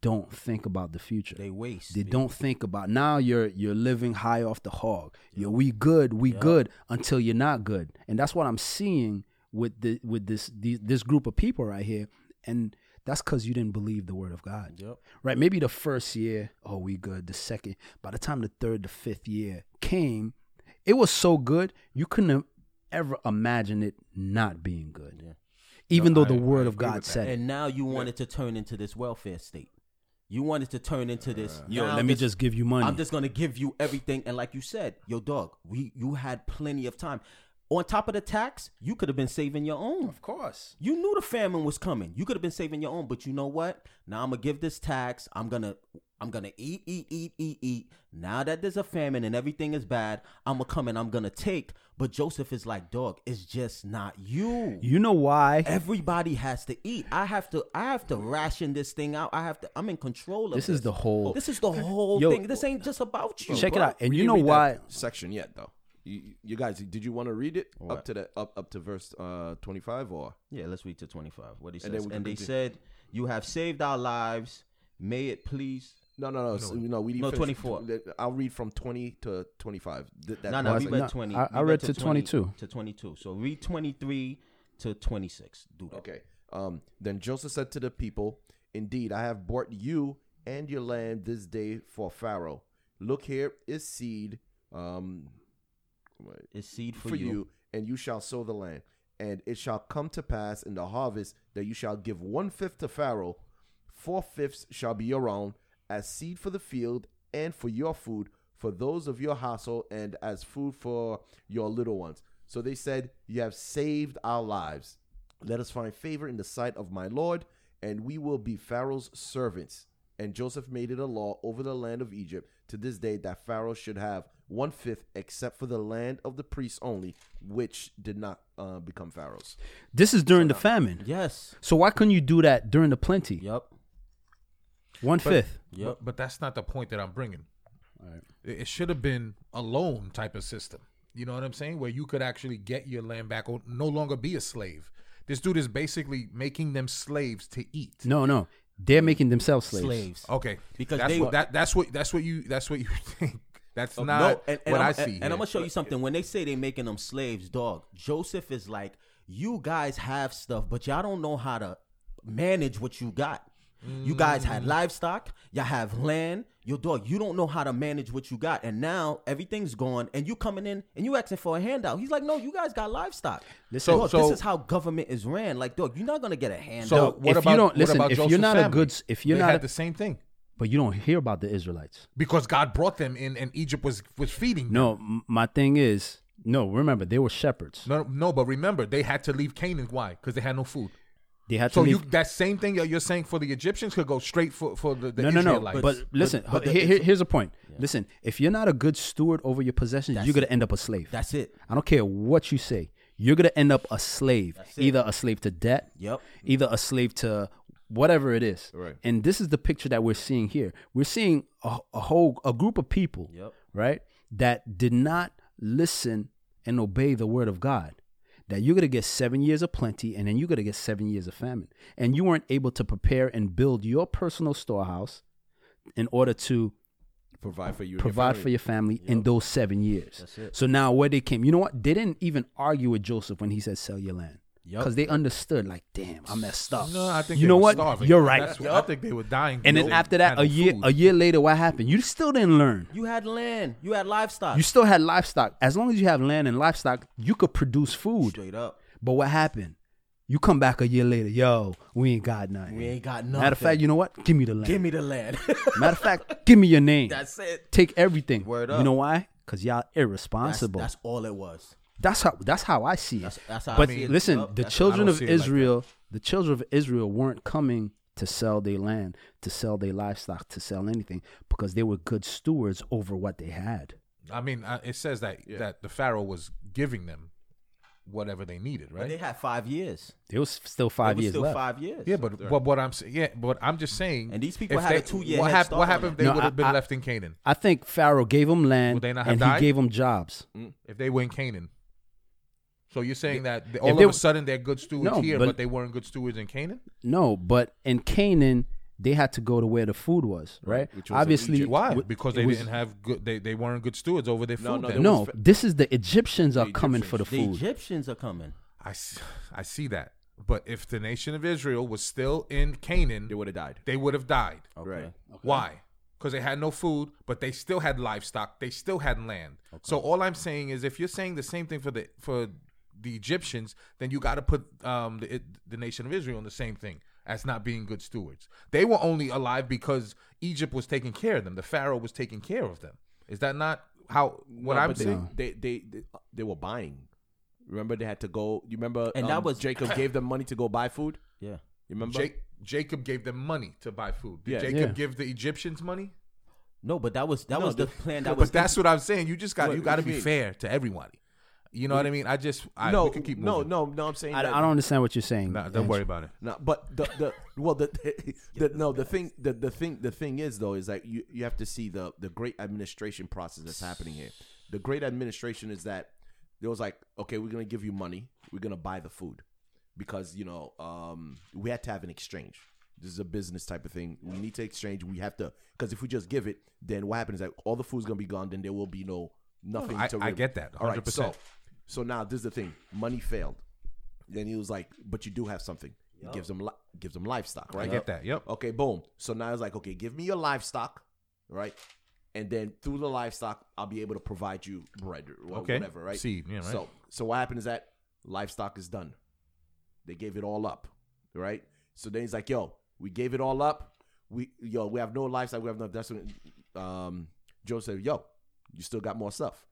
don't think about the future. they waste. They B. don't think about now you're you're living high off the hog. You're we good, we good until you're not good. And that's what I'm seeing with the with this these, this group of people right here. And that's cuz you didn't believe the word of God. Yep. Right? Maybe the first year, oh we good. The second, by the time the third, the fifth year came, it was so good you couldn't have ever imagine it not being good. Yeah. Even No, though the word I of God with that. said it. And now you want it to turn into this welfare state. You want it to turn into this. Yo, now let me this- just give you money. I'm just gonna give you everything, and like you said, yo, dog, we you had plenty of time. On top of the tax, you could have been saving your own. of course. You knew the famine was coming. You could have been saving your own, but you know what? Now I'm gonna give this tax. I'm gonna I'm gonna eat, eat, eat, eat, eat. Now that there's a famine and everything is bad, I'm gonna come and I'm gonna take. But Joseph is like, dog, it's just not you. You know why? Everybody has to eat. I have to. I have to ration this thing out. I have to. I'm in control of This this. is the whole This is the whole Yo, thing. This ain't just about you. Check it out. And We you know read that why? section yet though? You, you guys, did you want to read it up to the up up to verse uh, twenty five or? Yeah, let's read to 25. What he says. And And, then we can they continue. said, You have saved our lives. May it please No, no, no. so, no, we No, 24. I'll read from twenty to twenty-five. Th- No, no, we I- read no, 20. I- I read to 22. To 22. So read 23 to 26. Do that. Okay. Um, then Joseph said to the people, Indeed, I have bought you and your land this day for Pharaoh. Look here is seed um, wait, It's seed for, for you. you, and you shall sow the land. And it shall come to pass in the harvest that you shall give one fifth to Pharaoh, four fifths shall be your own, as seed for the field and for your food, for those of your household, and as food for your little ones. So they said, You have saved our lives. Let us find favor in the sight of my Lord, and we will be Pharaoh's servants. And Joseph made it a law over the land of Egypt to this day that Pharaoh should have one fifth, except for the land of the priests only, which did not uh, become Pharaoh's. This is during the famine. Yes. So why couldn't you do that during the plenty? Yep. One fifth. Yep. But, but that's not the point that I'm bringing. It, it should have been a loan type of system. You know what I'm saying? Where you could actually get your land back or no longer be a slave. This dude is basically making them slaves to eat. No, no. They're making themselves slaves. Slaves. Okay, Because that's they- what that that's what that's what you that's what you <laughs> think. That's Uh, not no, and, and what I'm, I see. And, and I'm gonna show you something. When they say they making them slaves, dog, Joseph is like, you guys have stuff, but y'all don't know how to manage what you got. You guys Mm. had livestock, y'all have land. Your dog, you don't know how to manage what you got, and now everything's gone, and you coming in and you asking for a handout. He's like, no, you guys got livestock. Listen, Dog, so- this is how government is ran. Like, dog, you're not gonna get a handout. So If what you about don't- what listen, about if you're Joseph's not a good if you're they not had a- the same thing But you don't hear about the Israelites. because God brought them in and Egypt was was feeding them. No, m- my thing is, no, remember, they were shepherds. No, no, but remember they had to leave Canaan. Why? Because they had no food. They had So to you leave. that same thing you're saying for the Egyptians could go straight for for the, the no, no, no. Israelites. But, listen, but the- here- here- here's a point. Listen, if you're not a good steward over your possessions, That's you're gonna it. end up a slave. That's it. I don't care what you say. You're gonna end up a slave, either a slave to debt, Yep. either a slave to whatever it is. Right. And this is the picture that we're seeing here. We're seeing a, a whole a group of people, Yep. right, that did not listen and obey the word of God. That you're gonna get seven years of plenty, and then you're gonna get seven years of famine, and you weren't able to prepare and build your personal storehouse in order to Provide for you. and your provide for your family in those seven years. So now where they came, you know what? They didn't even argue with Joseph when he said sell your land. Yep. Because they understood, like, damn, I messed up. no, I think you know what? starving. You're right. That's what- I think they were dying. and then after that, a year food. a year later, what happened? You still didn't learn. You had land. You had livestock. You still had livestock. As long as you have land and livestock, you could produce food. Straight up. But what happened? You come back a year later, yo, we ain't got nothing. We ain't got nothing. Matter of fact, you know what? Give me the land. Give me the land. <laughs> Matter of fact, give me your name. That's it. Take everything. Word up. You know why? Because y'all That's, irresponsible. that's all it was. That's how that's how I see it. That's- that's how but see it. listen, Yup, the children of don't see it like Israel, the children of Israel weren't coming to sell their land, to sell their livestock, to sell anything because they were good stewards over what they had. I mean, uh, it says that that the Pharaoh was giving them whatever they needed, But they had five years. There was still five it was years still left. five years. Yeah, but but what I'm saying, yeah, but I'm just saying. And these people if had a they- two-year What, head hap- start what happened if they. No, would have been I- left in Canaan? I think Pharaoh gave them land Would they not have and died? he gave them jobs. If they were in Canaan. So you're saying that they- all If of they a sudden they're good stewards No, here, but- but, they weren't good stewards in Canaan? No, but in Canaan, they had to go to where the food was, right? which was Obviously, Why? Because they was- didn't have good. They, they weren't good stewards over their food. No, no, then. No, fa- this is the Egyptians are coming for the The food. Egyptians are coming. I see that. But if the nation of Israel was still in Canaan, They would have died. they would have died. Okay. Right. Why? Because they had no food, but they still had livestock. They still had land. Okay. So all I'm saying is, if you're saying the same thing for the for the Egyptians, then you got to put um, the the nation of Israel in the same thing as not being good stewards. They were only alive because Egypt was taking care of them. The Pharaoh was taking care of them. Is that not how what No, I'm they, saying? They, they they they were buying. Remember they had to go. You remember? And um, that was- Jacob <coughs> gave them money to go buy food. Yeah. You remember? Jake, Jacob gave them money to buy food. Did Yeah. Jacob Yeah. give the Egyptians money? No, but that was that No, was the the- plan. <laughs> That No, was but that's what I'm saying. You just got you got to be mean? fair to everybody. You know what I mean? I just I, no, we could keep no, moving. no, no. I'm saying I, that- I don't understand what you're saying. Nah, don't Andrew. worry about it. No, but the the well the, <laughs> the no the thing the, the thing the thing is though is that you you have to see the the great administration process that's happening here. The great administration is that there was like okay we're gonna give you money we're gonna buy the food because you know um we had to have an exchange This is a business type of thing. We need to exchange. We have to because if we just give it, then what happens is that all the food's gonna be gone. Then there will be no nothing. I- to I really- get that, All right, 100%. so so now this is the thing. Money failed. Then he was like, "But you do have something." He gives him li- gives him livestock, right? I get that. Yep. Okay, boom. So now it's like, okay, give me your livestock, right? And then through the livestock, I'll be able to provide you bread or wha- Okay. whatever, right? Seed, yeah, right. So, so what happened is that livestock is done. They gave it all up, right? So then he's like, yo, we gave it all up. We, yo, we have no livestock. We have no. That's when, um, Joe said, yo, you still got more stuff.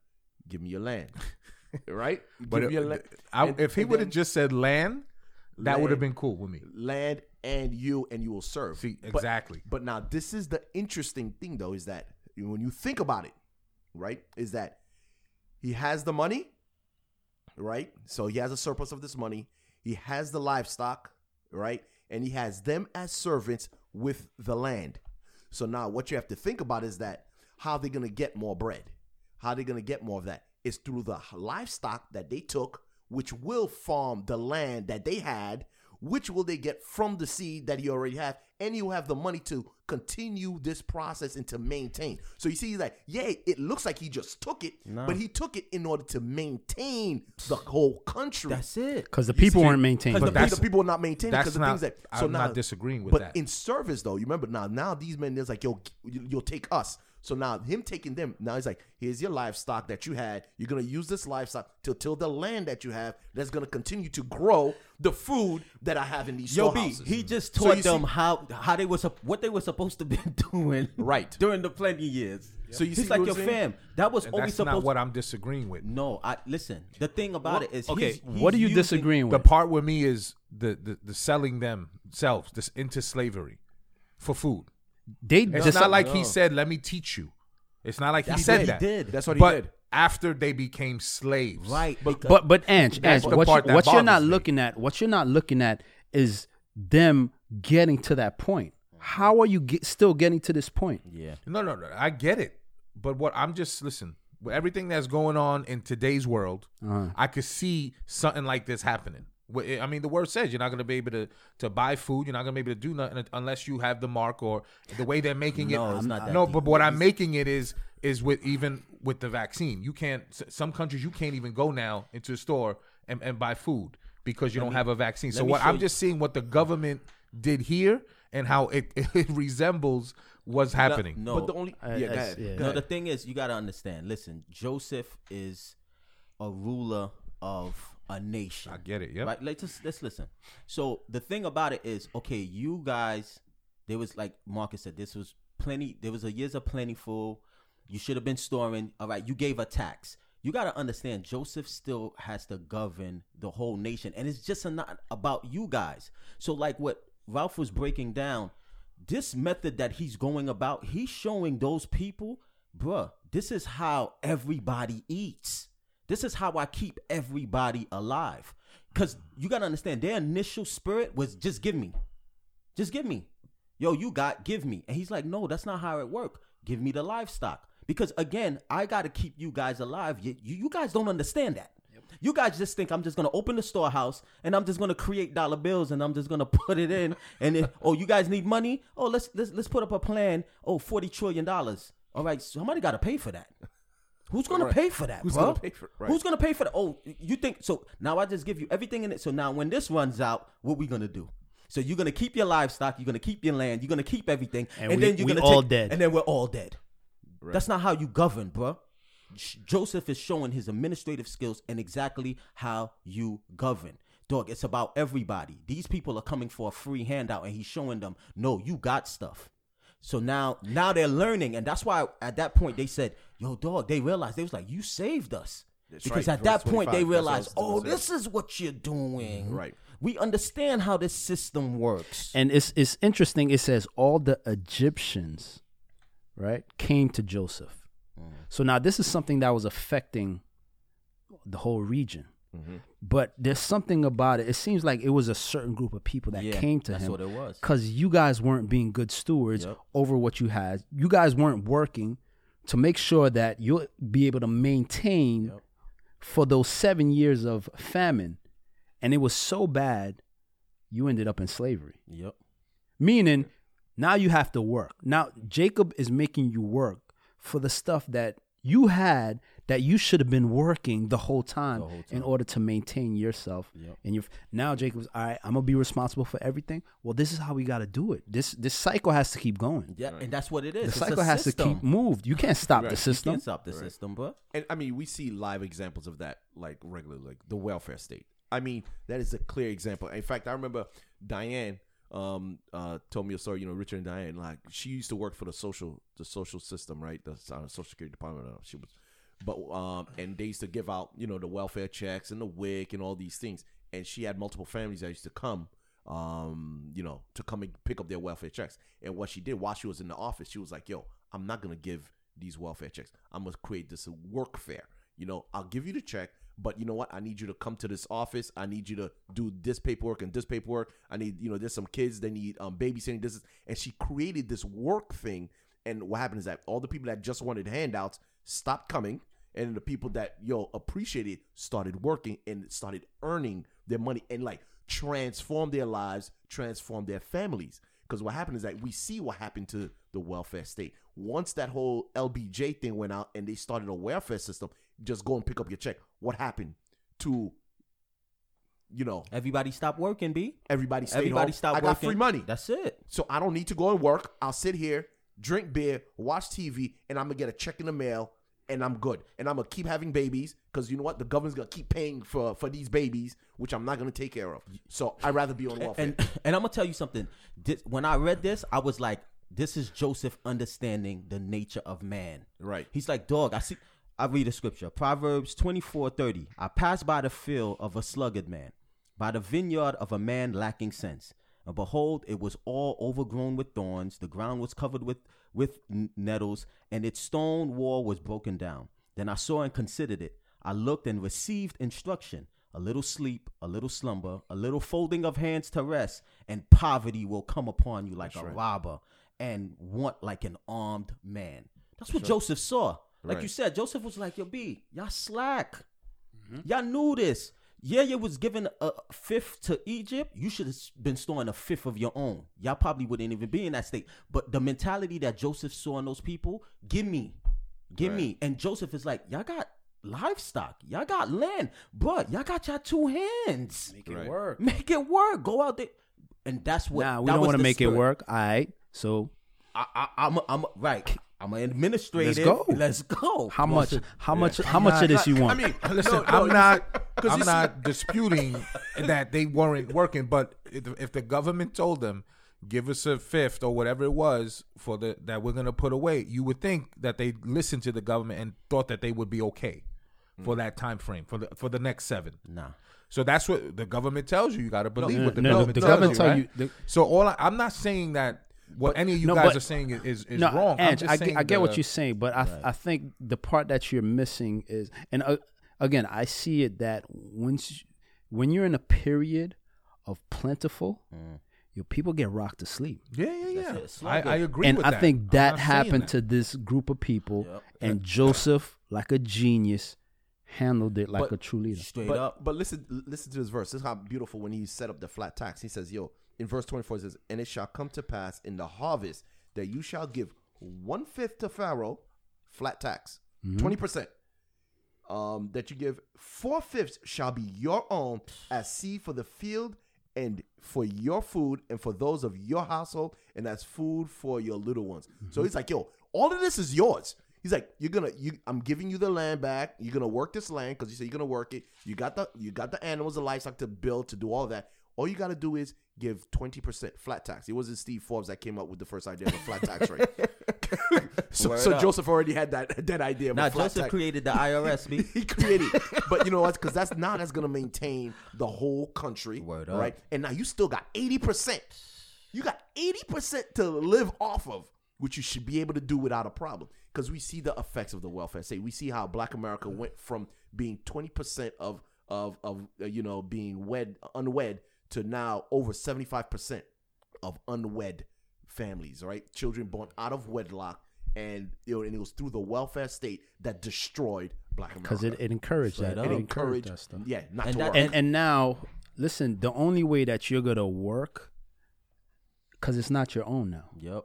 Give me your land, <laughs> right? But Give me it- land. I- And- if he would have just said land, that would have been cool with me. land and you, and you will serve. See, But- exactly. But now this is the interesting thing though, is that when you think about it, right, is that he has the money, right? So he has a surplus of this money. He has the livestock, right? And he has them as servants with the land. So now what you have to think about is that how they're gonna get more bread. How they're gonna get more of that is through the livestock that they took, which will farm the land that they had, which will they get from the seed that he already have, and he'll have the money to continue this process and to maintain. So you see, he's like, yeah, it looks like he just took it, but he took it in order to maintain the whole country. That's it. Because the people weren't maintained. Because the, the people are not maintaining that's because the not- things that so I'm now, not disagreeing with but that. in service though, you remember now now these men there's like yo you'll take us. So now him taking them now he's like here's your livestock that you had. You're gonna use this livestock to till the land that you have that's gonna continue to grow the food that I have in these Yo, B, he mm-hmm. just So taught see- them how how they was what they were supposed to be <laughs> doing Right. during the plenty years. So you he's see like your saying? fam. That was And always that's supposed. not what I'm disagreeing with. no, I listen. The thing about it is, okay, he's, what are you using- disagreeing The part with me is the, the, the selling themselves this into slavery for food. They It's dis- not like he said, "Let me teach you." It's not like he said what he that. did. That's what he but did. after they became slaves, Right, because- But but Ange, That's Ange, what, you, what you're not me. looking at, what you're not looking at is them getting to that point. How are you get, still getting to this point? yeah, No, no, no. I get it. But what I'm just listen. With everything that's going on in today's world, Uh-huh. I could see something like this happening. Wh- I mean, the word says you're not going to be able to to buy food. You're not going to be able to do nothing unless you have the mark or the way they're making No, it. it's not that no, deep. but what I'm making it is is with even with the vaccine. You can't. Some countries you can't even go now into a store and, and buy food because you don't have a vaccine. So what I'm you- just seeing what the government did here and how it, <laughs> it resembles what's happening. no. But the only Uh, yeah, go that's- ahead. yeah. No, the thing is, you got to understand. Listen, Joseph is a ruler of a nation. I get it. Yeah. Right? Let's let's listen. So the thing about it is, okay, you guys, there was like Marcus said, this was plenty. There was a years of plentiful. You should have been storing. All right, you gave a tax. You got to understand, Joseph still has to govern the whole nation, and it's just not about you guys. So, like what Ralph was breaking down, this method that he's going about, he's showing those people, bruh, this is how everybody eats. This is how I keep everybody alive. Because you got to understand, their initial spirit was just give me. Just give me. Yo, you got, give me. And he's like, no, that's not how it work. Give me the livestock. Because again, I got to keep you guys alive. You, you, guys don't understand that. You guys just think I'm just gonna open the storehouse and I'm just gonna create dollar bills and I'm just gonna <laughs> put it in and then oh you guys need money oh let's let's let's put up a plan oh 40 trillion dollars all right somebody got to pay for that who's gonna Right. pay for that Who's bro? gonna pay for it? Right. who's gonna pay for that oh you think so now I just give you everything in it so now when this runs out what we gonna do so you're gonna keep your livestock you're gonna keep your land you're gonna keep everything And and, we- then you're we gonna all take, dead. and then we're all dead that's not how you govern, bro. Joseph is showing his administrative skills and exactly how you govern. Dog, it's about everybody. These people are coming for a free handout and he's showing them, no, you got stuff. So now now they're learning and that's why at that point they said, "Yo, dog, they realized they was like, "You saved us." That's because right, at that point they 25, that's what I realized, "Oh, this is what you're doing." Mm-hmm. Right. We understand how this system works. And it's it's interesting. It says all the Egyptians, right, came to Joseph. Mm. So now this is something that was affecting the whole region. Mm-hmm. But there's something about it. It seems like it was a certain group of people that Yeah, came to that's him what it was. because you guys weren't being good stewards Yep. over what you had. You guys weren't working to make sure that you'll be able to maintain Yep. for those seven years of famine. And it was so bad, you ended up in slavery. Yep. Meaning, now you have to work. Now Jacob is making you work for the stuff that you had that you should have been working the whole time, in order to maintain yourself and your. Now Jacob's all right. I'm gonna be responsible for everything. Well, this is how we got to do it. This this cycle has to keep going. Yeah, and that's what it is. The It's a cycle has to keep moved. You can't stop Right. the You You system. can't stop the system, bro. And I mean, we see live examples of that, like regularly, like the welfare state. I mean, that is a clear example. In fact, I remember Diane um, uh, told me a story. You know, Richard and Diane, like she used to work for the social, the social system, right? The uh, Social Security Department. uh, She was, but um, and they used to give out, you know, the welfare checks and the WIC and all these things. And she had multiple families that used to come, um, you know, to come and pick up their welfare checks. And what she did while she was in the office, she was like, "Yo, I'm not gonna give these welfare checks. I'm gonna create this workfare. You know, I'll give you the check, but you know what? I need you to come to this office. I need you to do this paperwork and this paperwork. I need, you know, there's some kids they need um, babysitting. This is, and she created this work thing. And what happened is that all the people that just wanted handouts stopped coming, and the people that yo appreciated started working and started earning their money and like transform their lives, transform their families. Because what happened is that we see what happened to the welfare state. Once that whole LBJ thing went out and they started a welfare system, just go and pick up your check. What happened to, you know, Everybody stop working, B. everybody stayed Everybody home? stop I working. got free money. That's it. So I don't need to go and work. I'll sit here, drink beer, watch TV, and I'm gonna get a check in the mail, and I'm good. And I'm gonna keep having babies because you know what? The government's gonna keep paying for for these babies, which I'm not gonna take care of. So I'd rather be on welfare. And <laughs> and I'm gonna tell you something. This, when I read this, I was like, "This is Joseph understanding the nature of man." Right. He's like, "Dog, I see." I read a scripture, Proverbs 24:30. I passed by the field of a sluggard man, by the vineyard of a man lacking sense. And behold, it was all overgrown with thorns. The ground was covered with with n- nettles, and its stone wall was broken down. Then I saw and considered it. I looked and received instruction. A little sleep, a little slumber, a little folding of hands to rest, and poverty will come upon you like a robber, and want like an armed man. That's what Joseph saw. Like you said, Joseph was like, "Yo, B, y'all slack. Mm-hmm. Y'all knew this. Yeah, you was given a fifth to Egypt. You should have been storing a fifth of your own. Y'all probably wouldn't even be in that state. But the mentality that Joseph saw in those people, give me, give me. And Joseph is like, y'all got livestock, y'all got land, but y'all got y'all two hands. Make it Right. work. Make it work. Go out there, and that's what. Nah, we that don't want to make spirit. it work. All right. So I, I, I'm, a, I'm right. I'm an administrative. Let's go. Let's go. how much? How much? How much of this you want? I mean, Listen, no, no, I'm you not. <laughs> 'cause I'm not disputing that they weren't working, but if, if the government told them, "Give us a fifth or whatever it was for the that we're gonna put away," you would think that they listened to the government and thought that they would be okay for mm. that time frame for the for the next seven. Nah. So that's what the government tells you. You got to believe what the no, no, government the tells government you. tell right? you- the- so all I, I'm not saying that what any of you no, guys but- are saying is is, is no, wrong. I'm Ange, just I, saying get, I get what you're saying, but I I think the part that you're missing is, and uh, again, I see it that once when you're in a period of plentiful, your people get rocked to sleep. Yeah, yeah, yeah. it. I, I agree and with I that. think I'm that happened that. to this group of people, and Joseph, like a genius, handled it like But- a true leader. Straight but, up. But listen, listen to this verse. This is how beautiful when he set up the flat tax. He says, "Yo," in verse twenty-four, it says, "And it shall come to pass in the harvest that you shall give one fifth to Pharaoh, flat tax, 20 percent. Um, that you give four fifths shall be your own as seed for the field." And for your food, and for those of your household, and as food for your little ones. So he's like, "Yo, all of this is yours." He's like, "You're gonna, you, I'm giving you the land back. You're gonna work this land because you say you're gonna work it. You got the, you got the animals, the livestock to build, to do all that. All you got to do is give 20 percent flat tax. It wasn't Steve Forbes that came up with the first idea of a flat tax rate. <laughs> so, so. Joseph already had that that idea. Of Now Joseph tax. created the IRS. B. <laughs> he created, but you know what? Because that's now that's gonna maintain the whole country, Word up. right? And now you still got eighty percent. You got eighty percent to live off of, which you should be able to do without a problem. Because we see the effects of the welfare state. We see how Black America went from being twenty percent of of of uh, you know being wed unwed to now over seventy five percent of unwed families. Right, children born out of wedlock. And you know, and it was through the welfare state that destroyed Black America because it, it encouraged Straight that. up. It it encouraged encouraged, that stuff. yeah, not And to that- work. And and now, listen, the only way that you're gonna work because it's not your own now. Yep.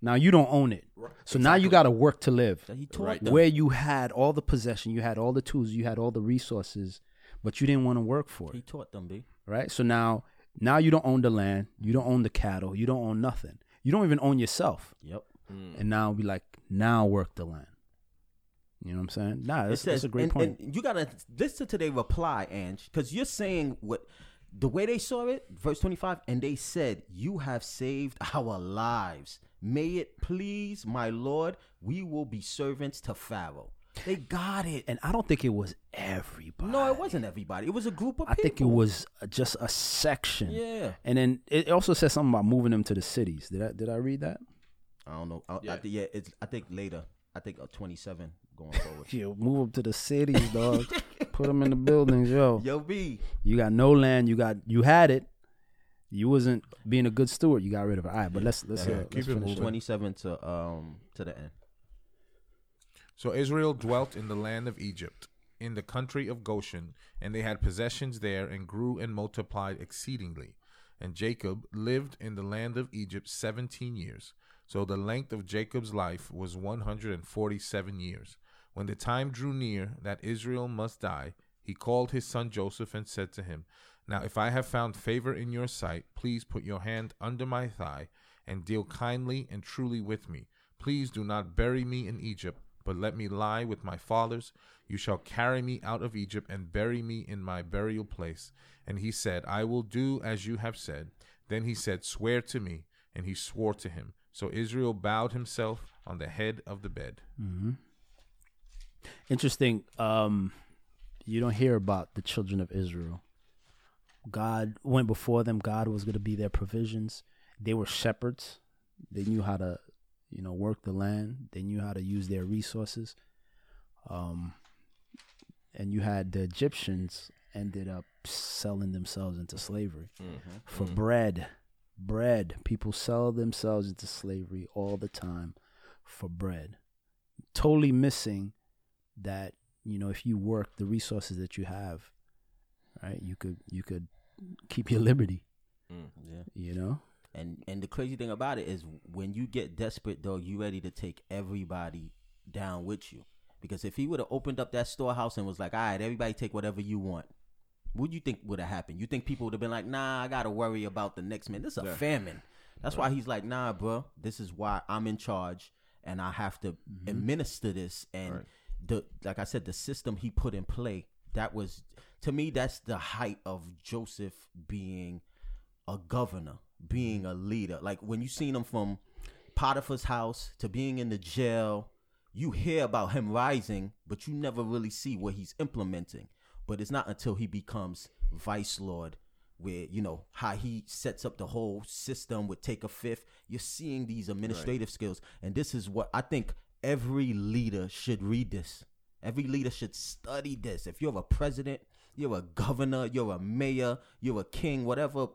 Now you don't own it. So now you got to work to live. He taught Right. them. Where you had all the possession, you had all the tools, you had all the resources, but you didn't want to work for it. He taught them, B. right? So now, now you don't own the land, you don't own the cattle, you don't own nothing. You don't even own yourself. Yep. Mm. And now be like, now work the land. You know what I'm saying? Nah, that's, that's a great and, point. and you gotta listen to their reply, Ange, because you're saying what the way they saw it, verse 25, and they said, You have saved <laughs> our lives. May it please my Lord, we will be servants to Pharaoh. They got it. and I don't think it was everybody. no, it wasn't everybody. It was a group of I people. think it was uh, just a section. Yeah. And then it also says something about moving them to the cities. Did I did I read that? I don't know. I, I Yeah. think, yeah, it's, I think later. I think uh, 27 going forward. <laughs> Yeah, move them to the cities, dog. <laughs> Put them in the buildings, yo. Yo, B. You got no land. You got you had it. You wasn't being a good steward. You got rid of it. All right, but let's let's, Yeah, uh, keep let's it finish. moving. 27 to um to the end. So Israel dwelt in the land of Egypt, in the country of Goshen, and they had possessions there, and grew and multiplied exceedingly. And Jacob lived in the land of Egypt seventeen years. So the length of Jacob's life was one hundred and forty-seven years. When the time drew near that Israel must die, he called his son Joseph and said to him, Now if I have found favor in your sight, please put your hand under my thigh, and deal kindly and truly with me. Please do not bury me in Egypt, but let me lie with my fathers. You shall carry me out of Egypt and bury me in my burial place. And he said, I will do as you have said. Then he said, Swear to me. And he swore to him. So Israel bowed himself on the head of the bed. Interesting. Um, you don't hear about the children of Israel. God went before them. God was going to be their provisions. They were shepherds. They knew how to, you know, work the land. They knew how to use their resources. Um, and you had the Egyptians ended up selling themselves into slavery mm-hmm. for mm-hmm. bread. Bread. People sell themselves into slavery all the time for bread. Totally missing that you know if you work the resources that you have, right? You could you could keep your liberty. Mm. Yeah. You know. And and the crazy thing about it is when you get desperate, dog, you ready to take everybody down with you. Because if he would have opened up that storehouse and was like, "All right, everybody take whatever you want," what do you think would have happened? You think people would have been like, "Nah, I gotta worry about the next man. This is a Yeah. famine." That's why he's like, "Nah, bro. This is why I'm in charge, and I have to mm-hmm. administer this." And Right. the like I said, the system he put in play that was to me that's the height of Joseph being a governor, being a leader. Like when you seen him from Potiphar's house to being in the jail, you hear about him rising, but you never really see what he's implementing. But it's not until he becomes vice lord where you know how he sets up the whole system with take a fifth. You're seeing these administrative skills, and this is what I think every leader should read this. Every leader should study this. If you're a president, you're a governor, you're a mayor, you're a king, whatever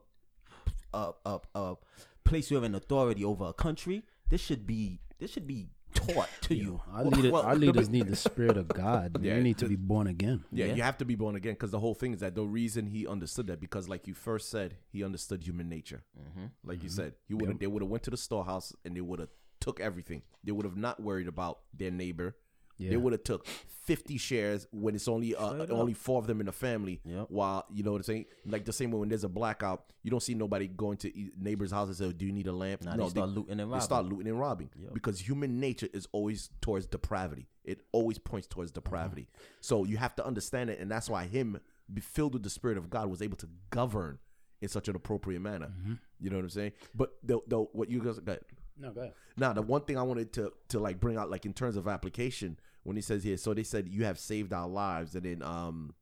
uh, uh, uh, place you're in authority over a country, this should be this should be taught to you. Our, leader, well, our leaders <laughs> need the spirit of God. Yeah, you need to be born again. Yeah, Yeah. you have to be born again because the whole thing is that the reason he understood that because, like you first said, he understood human nature. Mm-hmm. Like you said, he would have they would have went to the storehouse and they would have took everything. They would have not worried about their neighbor. Yeah. They would have took fifty shares when it's only uh, only four of them in the family. Yep. While you know what I'm saying, like the same way when there's a blackout, you don't see nobody going to neighbor's house and say, "Do you need a lamp?" Nah, they start looting and They start robbing. looting and robbing because human nature is always towards depravity. It always points towards depravity. So you have to understand it, and that's why him, be filled with the spirit of God, was able to govern in such an appropriate manner. You know what I'm saying? But the, the what you guys got. No, go ahead. Now, the one thing I wanted to to like bring out, like in terms of application, when he says here, so they said you have saved our lives, and then um,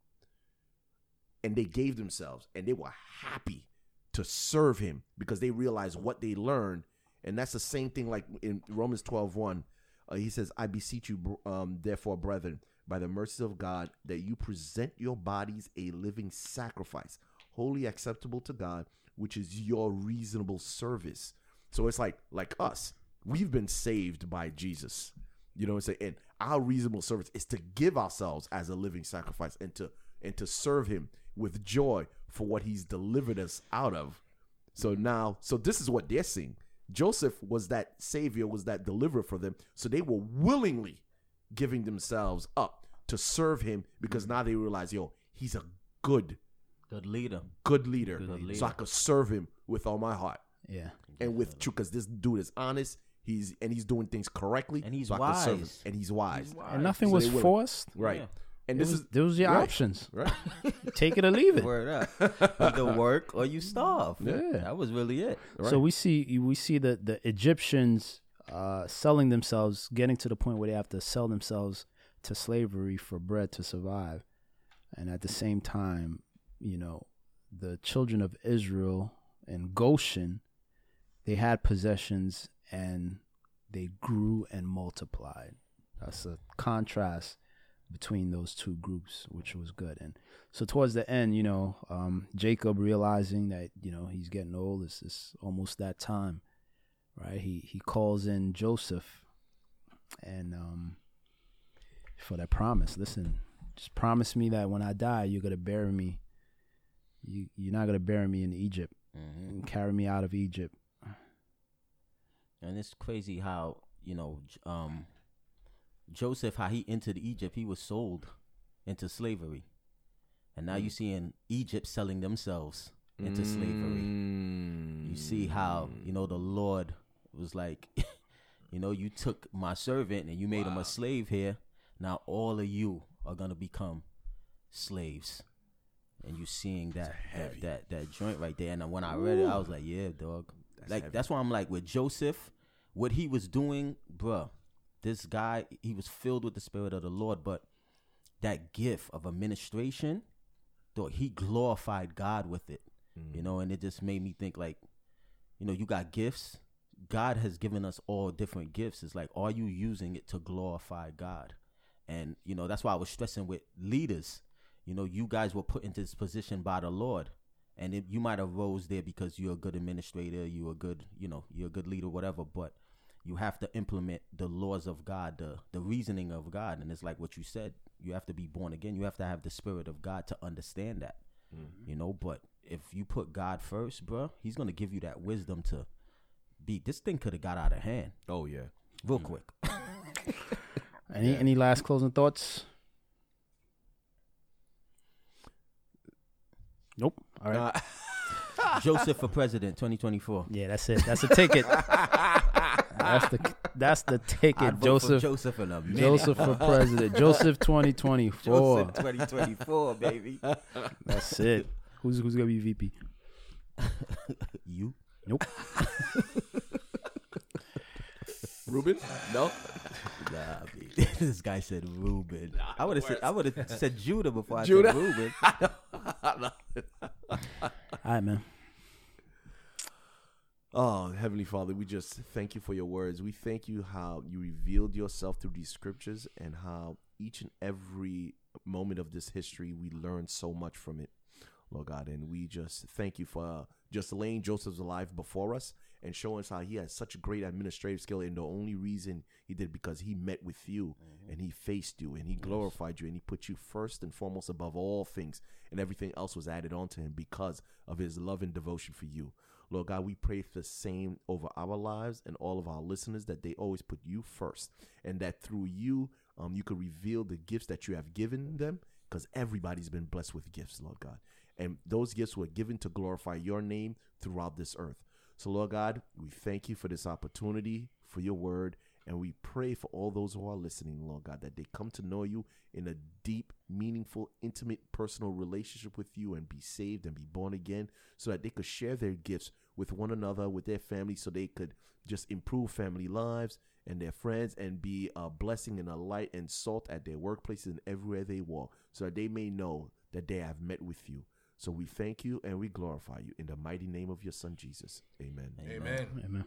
and they gave themselves, and they were happy to serve him because they realized what they learned, and that's the same thing like in Romans 12, 1, uh, he says, "I beseech you, um, therefore, brethren, by the mercies of God, that you present your bodies a living sacrifice, holy acceptable to God, which is your reasonable service." So it's like like us. We've been saved by Jesus. You know what I'm saying? And our reasonable service is to give ourselves as a living sacrifice and to and to serve him with joy for what he's delivered us out of. So now, so this is what they're seeing. Joseph was that savior, was that deliverer for them. So they were willingly giving themselves up to serve him because now they realize, yo, he's a good, Good leader. good leader. Good leader. So I could serve him with all my heart Yeah. and with truth because this dude is honest. He's and he's doing things correctly, And he's so I could serve him. wise. and he's wise, And nothing So was they wouldn't- forced. right? Yeah. And this was, is those are your right. options. right. <laughs> Take it or leave it. Word up. Either work or you starve. <laughs> Yeah. That was really it. So we see we see the the Egyptians uh, selling themselves, getting to the point where they have to sell themselves to slavery for bread to survive, and at the same time, you know, the children of Israel and Goshen, they had possessions and they grew and multiplied. That's a contrast between those two groups, which was good. And so towards the end, you know, um, Jacob realizing that you know he's getting old, it's, it's almost that time, right? He he calls in Joseph, and um, for that promise, listen, just promise me that when I die, you're gonna bury me. You you're not gonna bury me in Egypt hmm and carry me out of Egypt. And it's crazy how you know um, Joseph, how he entered Egypt, he was sold into slavery, and now you see in Egypt selling themselves into slavery. You see how you know the Lord was like, <laughs> you know, you took my servant and you made him a slave here. Now all of you are gonna become slaves, and you seeing that that, that that joint right there. And when I read it, I was like, yeah, dog. Like that's why I'm like with Joseph, what he was doing, bruh. This guy, he was filled with the spirit of the Lord, but that gift of administration, though he glorified God with it. You mm. know, and it just made me think like, you know, you got gifts. God has given us all different gifts. It's like, are you using it to glorify God? And you know, that's why I was stressing with leaders. You know, you guys were put into this position by the Lord, and it, you might have rose there because you're a good administrator, you're a good, you know, you're a good leader, whatever. But you have to implement the laws of God, the the reasoning of God, and it's like what you said. You have to be born again. You have to have the spirit of God to understand that. Mm-hmm. You know, but if you put God first, bro, He's gonna give you that wisdom to beat. This thing could have got out of hand Oh yeah. real quick. <laughs> Any any last closing thoughts? Nope. All right. Uh, <laughs> Joseph for president, 2024. yeah, that's it. That's the ticket. <laughs> that's the that's the ticket. I'd vote for Joseph Joseph in a minute. Joseph for president. Joseph 2024. Joseph 2024, baby. That's it. Who's who's gonna be VP? <laughs> You? Nope. Reuben? No. Nah, I mean, <laughs> this guy said Reuben. I would have said I would have <laughs> said Judah before I Judah. said Reuben. <laughs> All right, man. Oh, Heavenly Father, we just thank you for your words. We thank you how you revealed yourself through these scriptures and how each and every moment of this history we learned so much from it, Lord God. And we just thank you for uh, just laying Joseph's life before us and showing us how he has such a great administrative skill. And the only reason he did because he met with you and he faced you and he glorified you and he put you first and foremost above all things. And everything else was added on to him because of his love and devotion for you. Lord God, we pray the same over our lives and all of our listeners that they always put you first and that through you, um, you could reveal the gifts that you have given them because everybody's been blessed with gifts, Lord God. And those gifts were given to glorify your name throughout this earth. So, Lord God, we thank you for this opportunity, for your word, and we pray for all those who are listening, Lord God, that they come to know you in a deep, meaningful, intimate, personal relationship with you and be saved and be born again so that they could share their gifts with one another, with their family, so they could just improve family lives and their friends and be a blessing and a light and salt at their workplaces and everywhere they walk so that they may know that they have met with you. So we thank you and we glorify you in the mighty name of your son Jesus. Amen. Amen. Amen.